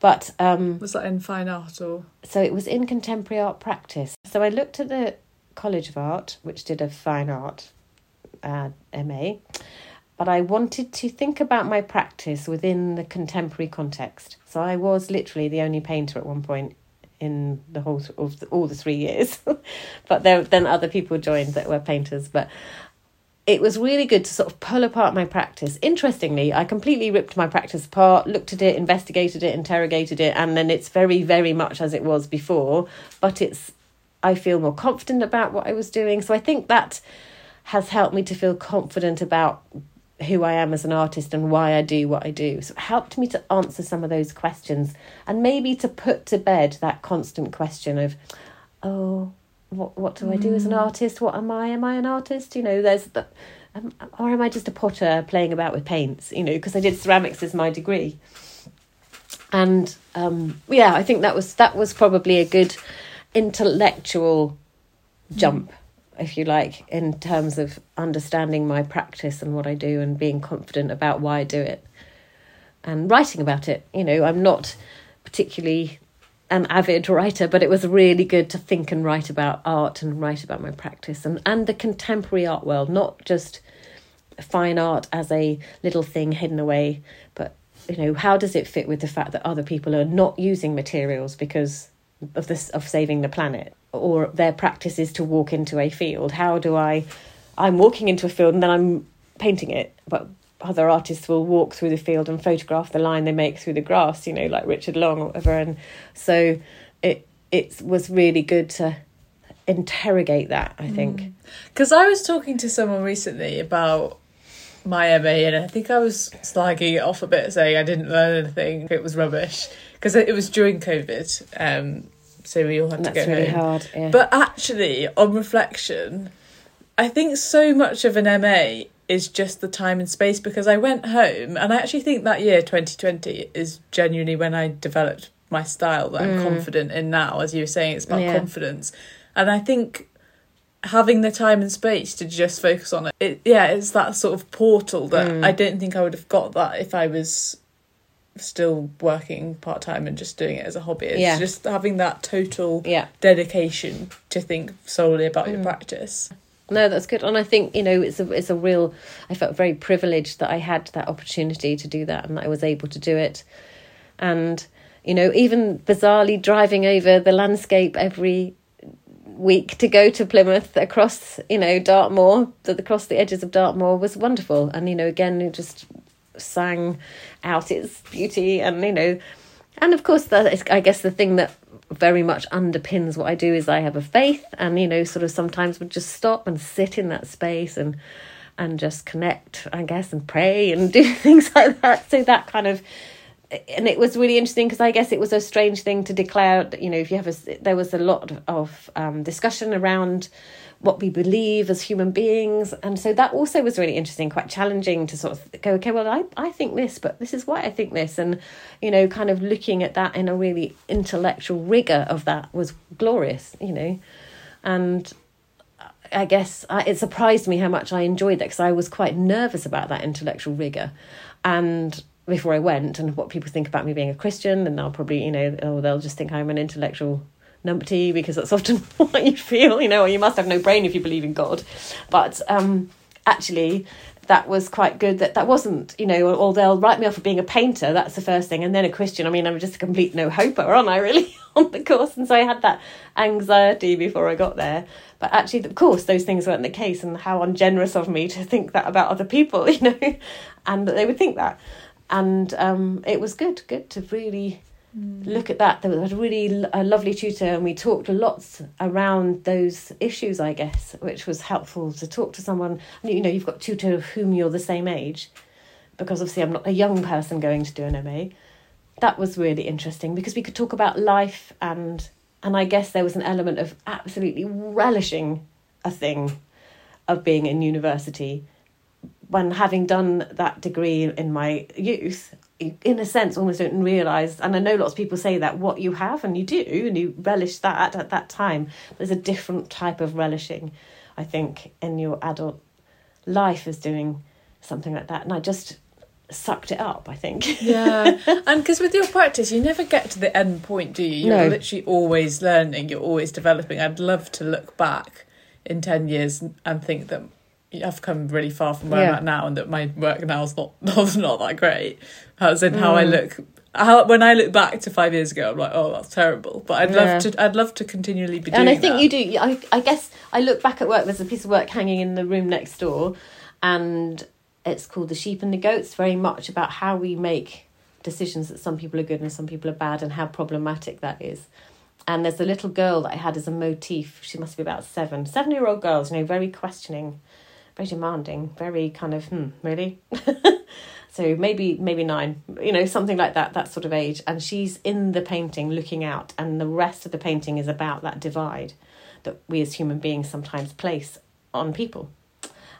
But um, was that in fine art or? so it was in contemporary art practice. So I looked at the College of Art, which did a fine art uh, MA, but I wanted to think about my practice within the contemporary context. So I was literally the only painter at one point in the whole of the, all the three years, but there then other people joined that were painters. But it was really good to sort of pull apart my practice. Interestingly, I completely ripped my practice apart, looked at it, investigated it, interrogated it, and then it's very, very much as it was before, but it's I feel more confident about what I was doing. So I think that has helped me to feel confident about who I am as an artist and why I do what I do. So it helped me to answer some of those questions and maybe to put to bed that constant question of, oh, what what do I do as an mm. artist? What am I? Am I an artist? You know, there's the, um, or am I just a potter playing about with paints? You know, because I did ceramics as my degree, and um, yeah, I think that was that was probably a good intellectual jump. Mm if you like, in terms of understanding my practice and what I do and being confident about why I do it and writing about it. You know, I'm not particularly an avid writer, but it was really good to think and write about art and write about my practice and, and the contemporary art world, not just fine art as a little thing hidden away, but you know, how does it fit with the fact that other people are not using materials because of this of saving the planet? Or their practice is to walk into a field. How do I? I'm walking into a field and then I'm painting it, but other artists will walk through the field and photograph the line they make through the grass. You know, like Richard Long or whatever. And so it it was really good to interrogate that. I think because mm. I was talking to someone recently about my MA, and I think I was slagging it off a bit, saying I didn't learn anything. It was rubbish because it was during COVID. Um, so we all had to go really home. hard. Yeah. But actually, on reflection, I think so much of an MA is just the time and space because I went home and I actually think that year 2020 is genuinely when I developed my style that I'm mm. confident in now as you were saying it's about yeah. confidence and I think having the time and space to just focus on it, it yeah it's that sort of portal that mm. I don't think I would have got that if I was still working part time and just doing it as a hobby. It's yeah. just having that total yeah. dedication to think solely about mm. your practice. No, that's good, and I think you know it's a it's a real. I felt very privileged that I had that opportunity to do that, and that I was able to do it, and you know even bizarrely driving over the landscape every week to go to Plymouth across you know Dartmoor, that across the edges of Dartmoor was wonderful, and you know again just sang out its beauty and you know and of course that is i guess the thing that very much underpins what i do is i have a faith and you know sort of sometimes would just stop and sit in that space and and just connect i guess and pray and do things like that so that kind of and it was really interesting because I guess it was a strange thing to declare. You know, if you have a, there was a lot of um, discussion around what we believe as human beings. And so that also was really interesting, quite challenging to sort of go, okay, well, I, I think this, but this is why I think this. And, you know, kind of looking at that in a really intellectual rigor of that was glorious, you know. And I guess I, it surprised me how much I enjoyed that because I was quite nervous about that intellectual rigor. And before I went, and what people think about me being a Christian, and they'll probably, you know, oh, they'll just think I'm an intellectual numpty because that's often what you feel, you know, or you must have no brain if you believe in God. But um, actually, that was quite good that that wasn't, you know, or they'll write me off for being a painter, that's the first thing, and then a Christian. I mean, I'm just a complete no hoper, aren't I, really, on the course? And so I had that anxiety before I got there. But actually, of course, those things weren't the case, and how ungenerous of me to think that about other people, you know, and that they would think that. And um, it was good, good to really Mm. Look at that. There was a really a lovely tutor, and we talked lots around those issues, I guess, which was helpful to talk to someone. You know, you've got tutor of whom you're the same age, because obviously I'm not a young person going to do an MA. That was really interesting because we could talk about life and and I guess there was an element of absolutely relishing a thing of being in university when having done that degree in my youth in a sense almost don't realize and i know lots of people say that what you have and you do and you relish that at that time. There's a different type of relishing i think in your adult life as doing something like that. And i just sucked it up i think. Yeah. And because with your practice you never get to the end point do you? You're no. literally always learning. You're always developing. I'd love to look back in 10 years and think that I've come really far from where yeah. I'm at now, and that my work now is not not that great. As in how mm. I look, how when I look back to five years ago, I'm like, oh, that's terrible. But I'd yeah. love to, I'd love to continually be. And I think that. you do. I, I guess I look back at work. There's a piece of work hanging in the room next door, and it's called "The Sheep and the Goats." Very much about how we make decisions that some people are good and some people are bad, and how problematic that is and there's a little girl that I had as a motif. She must be about seven, seven year old girls, you know, very questioning very demanding, very kind of hmm, really. so maybe maybe nine, you know, something like that, that sort of age. And she's in the painting, looking out, and the rest of the painting is about that divide that we as human beings sometimes place on people,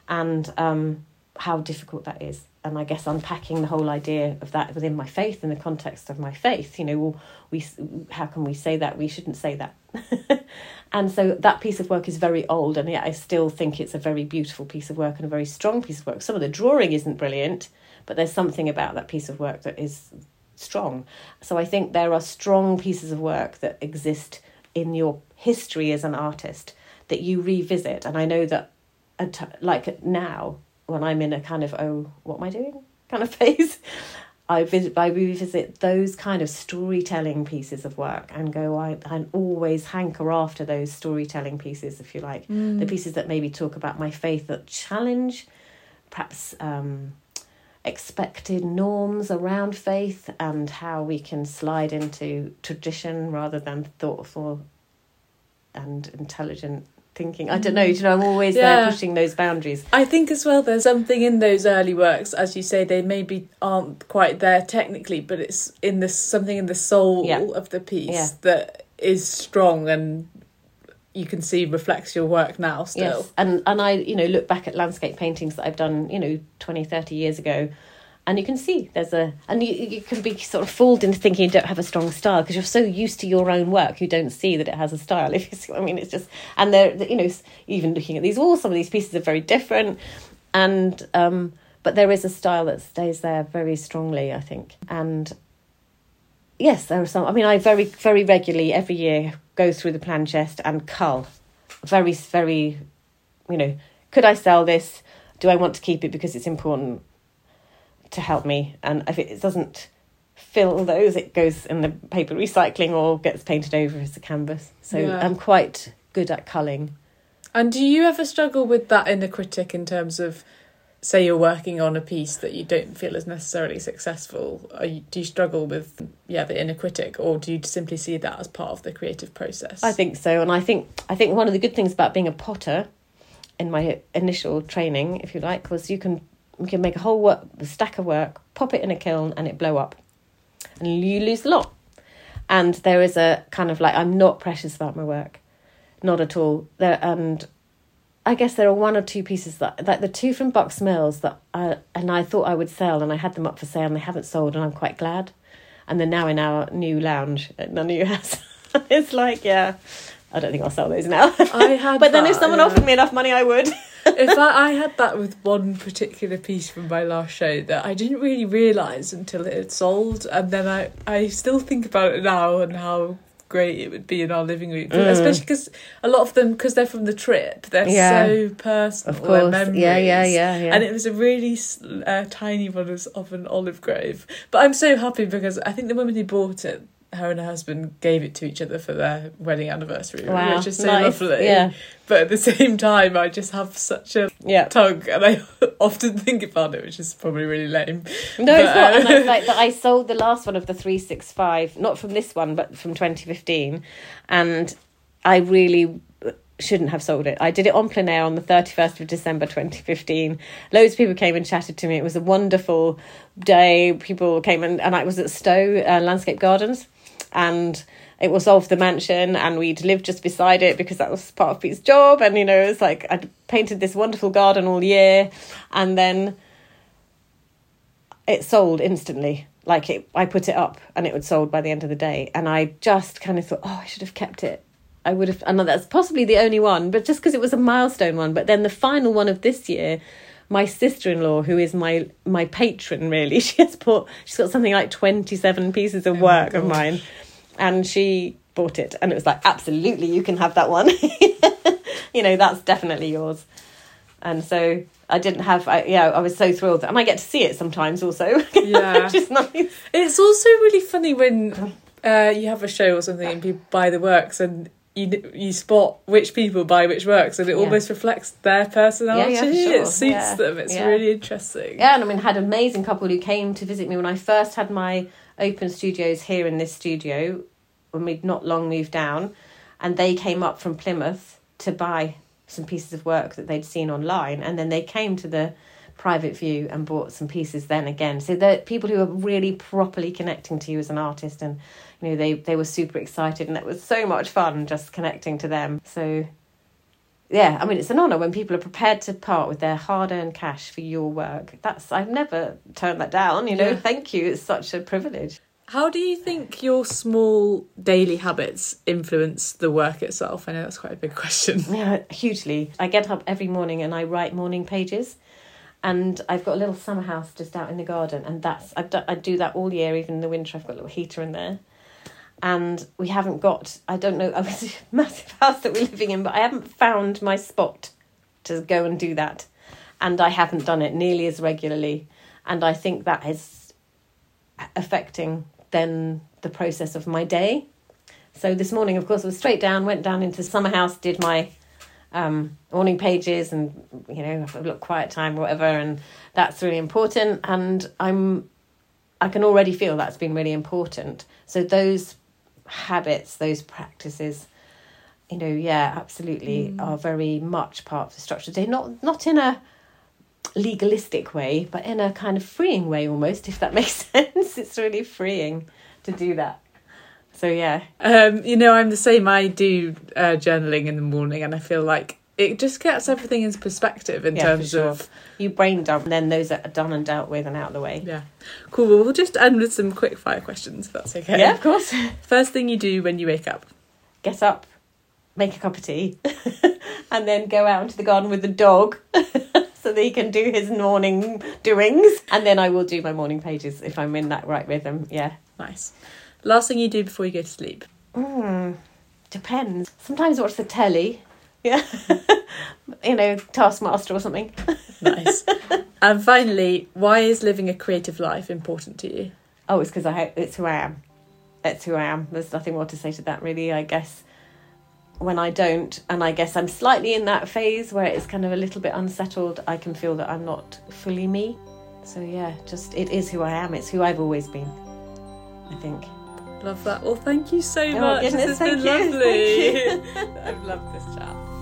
and um, how difficult that is. And I guess unpacking the whole idea of that within my faith in the context of my faith, you know, well, we how can we say that we shouldn't say that and so that piece of work is very old, and yet I still think it's a very beautiful piece of work and a very strong piece of work. Some of the drawing isn't brilliant, but there's something about that piece of work that is strong. So I think there are strong pieces of work that exist in your history as an artist that you revisit. And I know that, like now, when I'm in a kind of, oh, what am I doing? Kind of phase, I visit, I revisit those kind of storytelling pieces of work and go, I, I always hanker after those storytelling pieces, if you like, mm. the pieces that maybe talk about my faith that challenge, perhaps um, expected norms around faith and how we can slide into tradition rather than thoughtful and intelligent thinking. I don't know. You know, I'm always yeah. there pushing those boundaries. I think as well. There's something in those early works, as you say, they maybe aren't quite there technically, but it's in this something in the soul yeah. of the piece yeah. that is strong and you can see reflects your work now still. Yes. And and I, you know, look back at landscape paintings that I've done, you know, 20, 30 years ago and you can see there's a and you, you can be sort of fooled into thinking you don't have a strong style because you're so used to your own work you don't see that it has a style if you see what i mean. It's just and they're you know even looking at these walls some of these pieces are very different. And um but there is a style that stays there very strongly i think. And yes there are some i mean i very very regularly every year go through the plan chest and cull. Very very you know could i sell this? Do i want to keep it because it's important to help me. And if it doesn't fill those, it goes in the paper recycling or gets painted over as a canvas. So yeah. I'm quite good at culling. And do you ever struggle with that inner critic in terms of, say, you're working on a piece that you don't feel is necessarily successful? You, do you struggle with, yeah, the inner critic, or do you simply see that as part of the creative process? I think so, and I think I think one of the good things about being a potter, in my initial training, if you like, was you can we can make a whole work, a stack of work, pop it in a kiln, and it blow up, and you lose a lot. And there is a kind of like I'm not precious about my work, not at all. There and I guess there are one or two pieces that like the two from Bucks Mills that I and I thought I would sell, and I had them up for sale, and they haven't sold, and I'm quite glad. And they're now in our new lounge at our new house. it's like yeah, I don't think I'll sell those now. I had, but then if someone yeah. offered me enough money, I would. if I, I had that with one particular piece from my last show that I didn't really realise until it had sold, and then I, I still think about it now and how great it would be in our living room, mm. especially because a lot of them, because they're from the trip, they're yeah. so personal. Of course, memories. yeah, yeah, yeah, yeah. And it was a really uh, tiny one of an olive grove, but I'm so happy because I think the woman who bought it her and her husband gave it to each other for their wedding anniversary, wow. which is so nice. lovely. Yeah. But at the same time, I just have such a yeah. tug, and I often think about it, which is probably really lame. No, but, it's not. Uh, and I, like, I sold the last one of the three six five, not from this one, but from twenty fifteen, and I really shouldn't have sold it. I did it on plein air on the 31st of December 2015. Loads of people came and chatted to me. It was a wonderful day. People came and, and I was at Stowe uh, Landscape Gardens and it was of the mansion and we'd lived just beside it because that was part of Pete's job and you know it's like I'd painted this wonderful garden all year and then it sold instantly. Like it I put it up and it would sold by the end of the day and I just kind of thought oh I should have kept it. I would have and that's possibly the only one but just because it was a milestone one. But then the final one of this year my sister-in-law who is my my patron really she has put she's got something like 27 pieces of oh work of mine and she bought it. And it was like absolutely you can have that one. You know that's definitely yours. And so I didn't have I, yeah I was so thrilled. And I get to see it sometimes also. Yeah. Which is nice. It's also really funny when uh, you have a show or something and people buy the works and you you spot which people buy which works and it yeah. almost reflects their personality. Yeah, yeah, sure. it suits them. It's really interesting. Yeah and I mean I had an amazing couple who came to visit me when I first had my open studios here in this studio when we'd not long moved down, and they came up from Plymouth to buy some pieces of work that they'd seen online, and then they came to the private view and bought some pieces then again. So the people who are really properly connecting to you as an artist, and you know they they were super excited, and it was so much fun just connecting to them. So yeah, I mean it's an honour when people are prepared to part with their hard earned cash for your work. That's I've never turned that down. You know, yeah. thank you. It's such a privilege. How do you think your small daily habits influence the work itself? I know that's quite a big question. Yeah, hugely. I get up every morning and I write morning pages. And I've got a little summer house just out in the garden, and that's I do, I do that all year, even in the winter. I've got a little heater in there, and we haven't got. I don't know. I was a massive house that we're living in, but I haven't found my spot to go and do that, and I haven't done it nearly as regularly, and I think that is affecting then the process of my day. So this morning, of course, I was straight down, went down into the summer house, did my um, morning pages, and you know, a little quiet time, or whatever, and that's really important. And I'm, I can already feel that's been really important. So those habits, those practices, you know, yeah, absolutely, mm. are very much part of the structure. They're not not in a legalistic way, but in a kind of freeing way almost, if that makes sense. It's really freeing to do that. So yeah. Um, you know, I'm the same. I do uh, journaling in the morning, and I feel like it just gets everything into perspective in yeah, terms sure. of you brain dump, and then those that are done and dealt with and out of the way. Yeah, cool. Well, we'll just end with some quick fire questions. If that's okay. Yeah, of course. First thing you do when you wake up. Get up, make a cup of tea, and then go out into the garden with the dog so that he can do his morning doings. And then I will do my morning pages if I'm in that right rhythm. Yeah. Nice. Last thing you do before you go to sleep? Mm, depends. Sometimes I watch the telly. Yeah. you know, Taskmaster or something. nice. And finally, why is living a creative life important to you? Oh, it's because I it's who I am. It's who I am. There's nothing more to say to that, really. I guess when I don't, and I guess I'm slightly in that phase where it's kind of a little bit unsettled, I can feel that I'm not fully me. So yeah, just it is who I am. It's who I've always been. I think. Love that. Well, thank you so oh, much. Goodness, this has been you. lovely. I've loved this chat.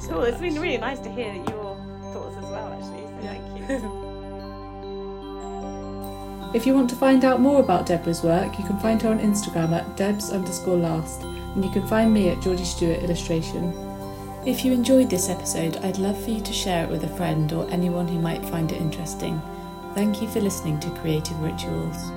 Thank you so cool. Much. It's been really nice to hear your thoughts as well, actually. So yeah. thank you. If you want to find out more about Deborah's work, you can find her on Instagram at debs underscore last and you can find me at Georgie Stewart Illustration. If you enjoyed this episode, I'd love for you to share it with a friend or anyone who might find it interesting. Thank you for listening to Creative Rituals.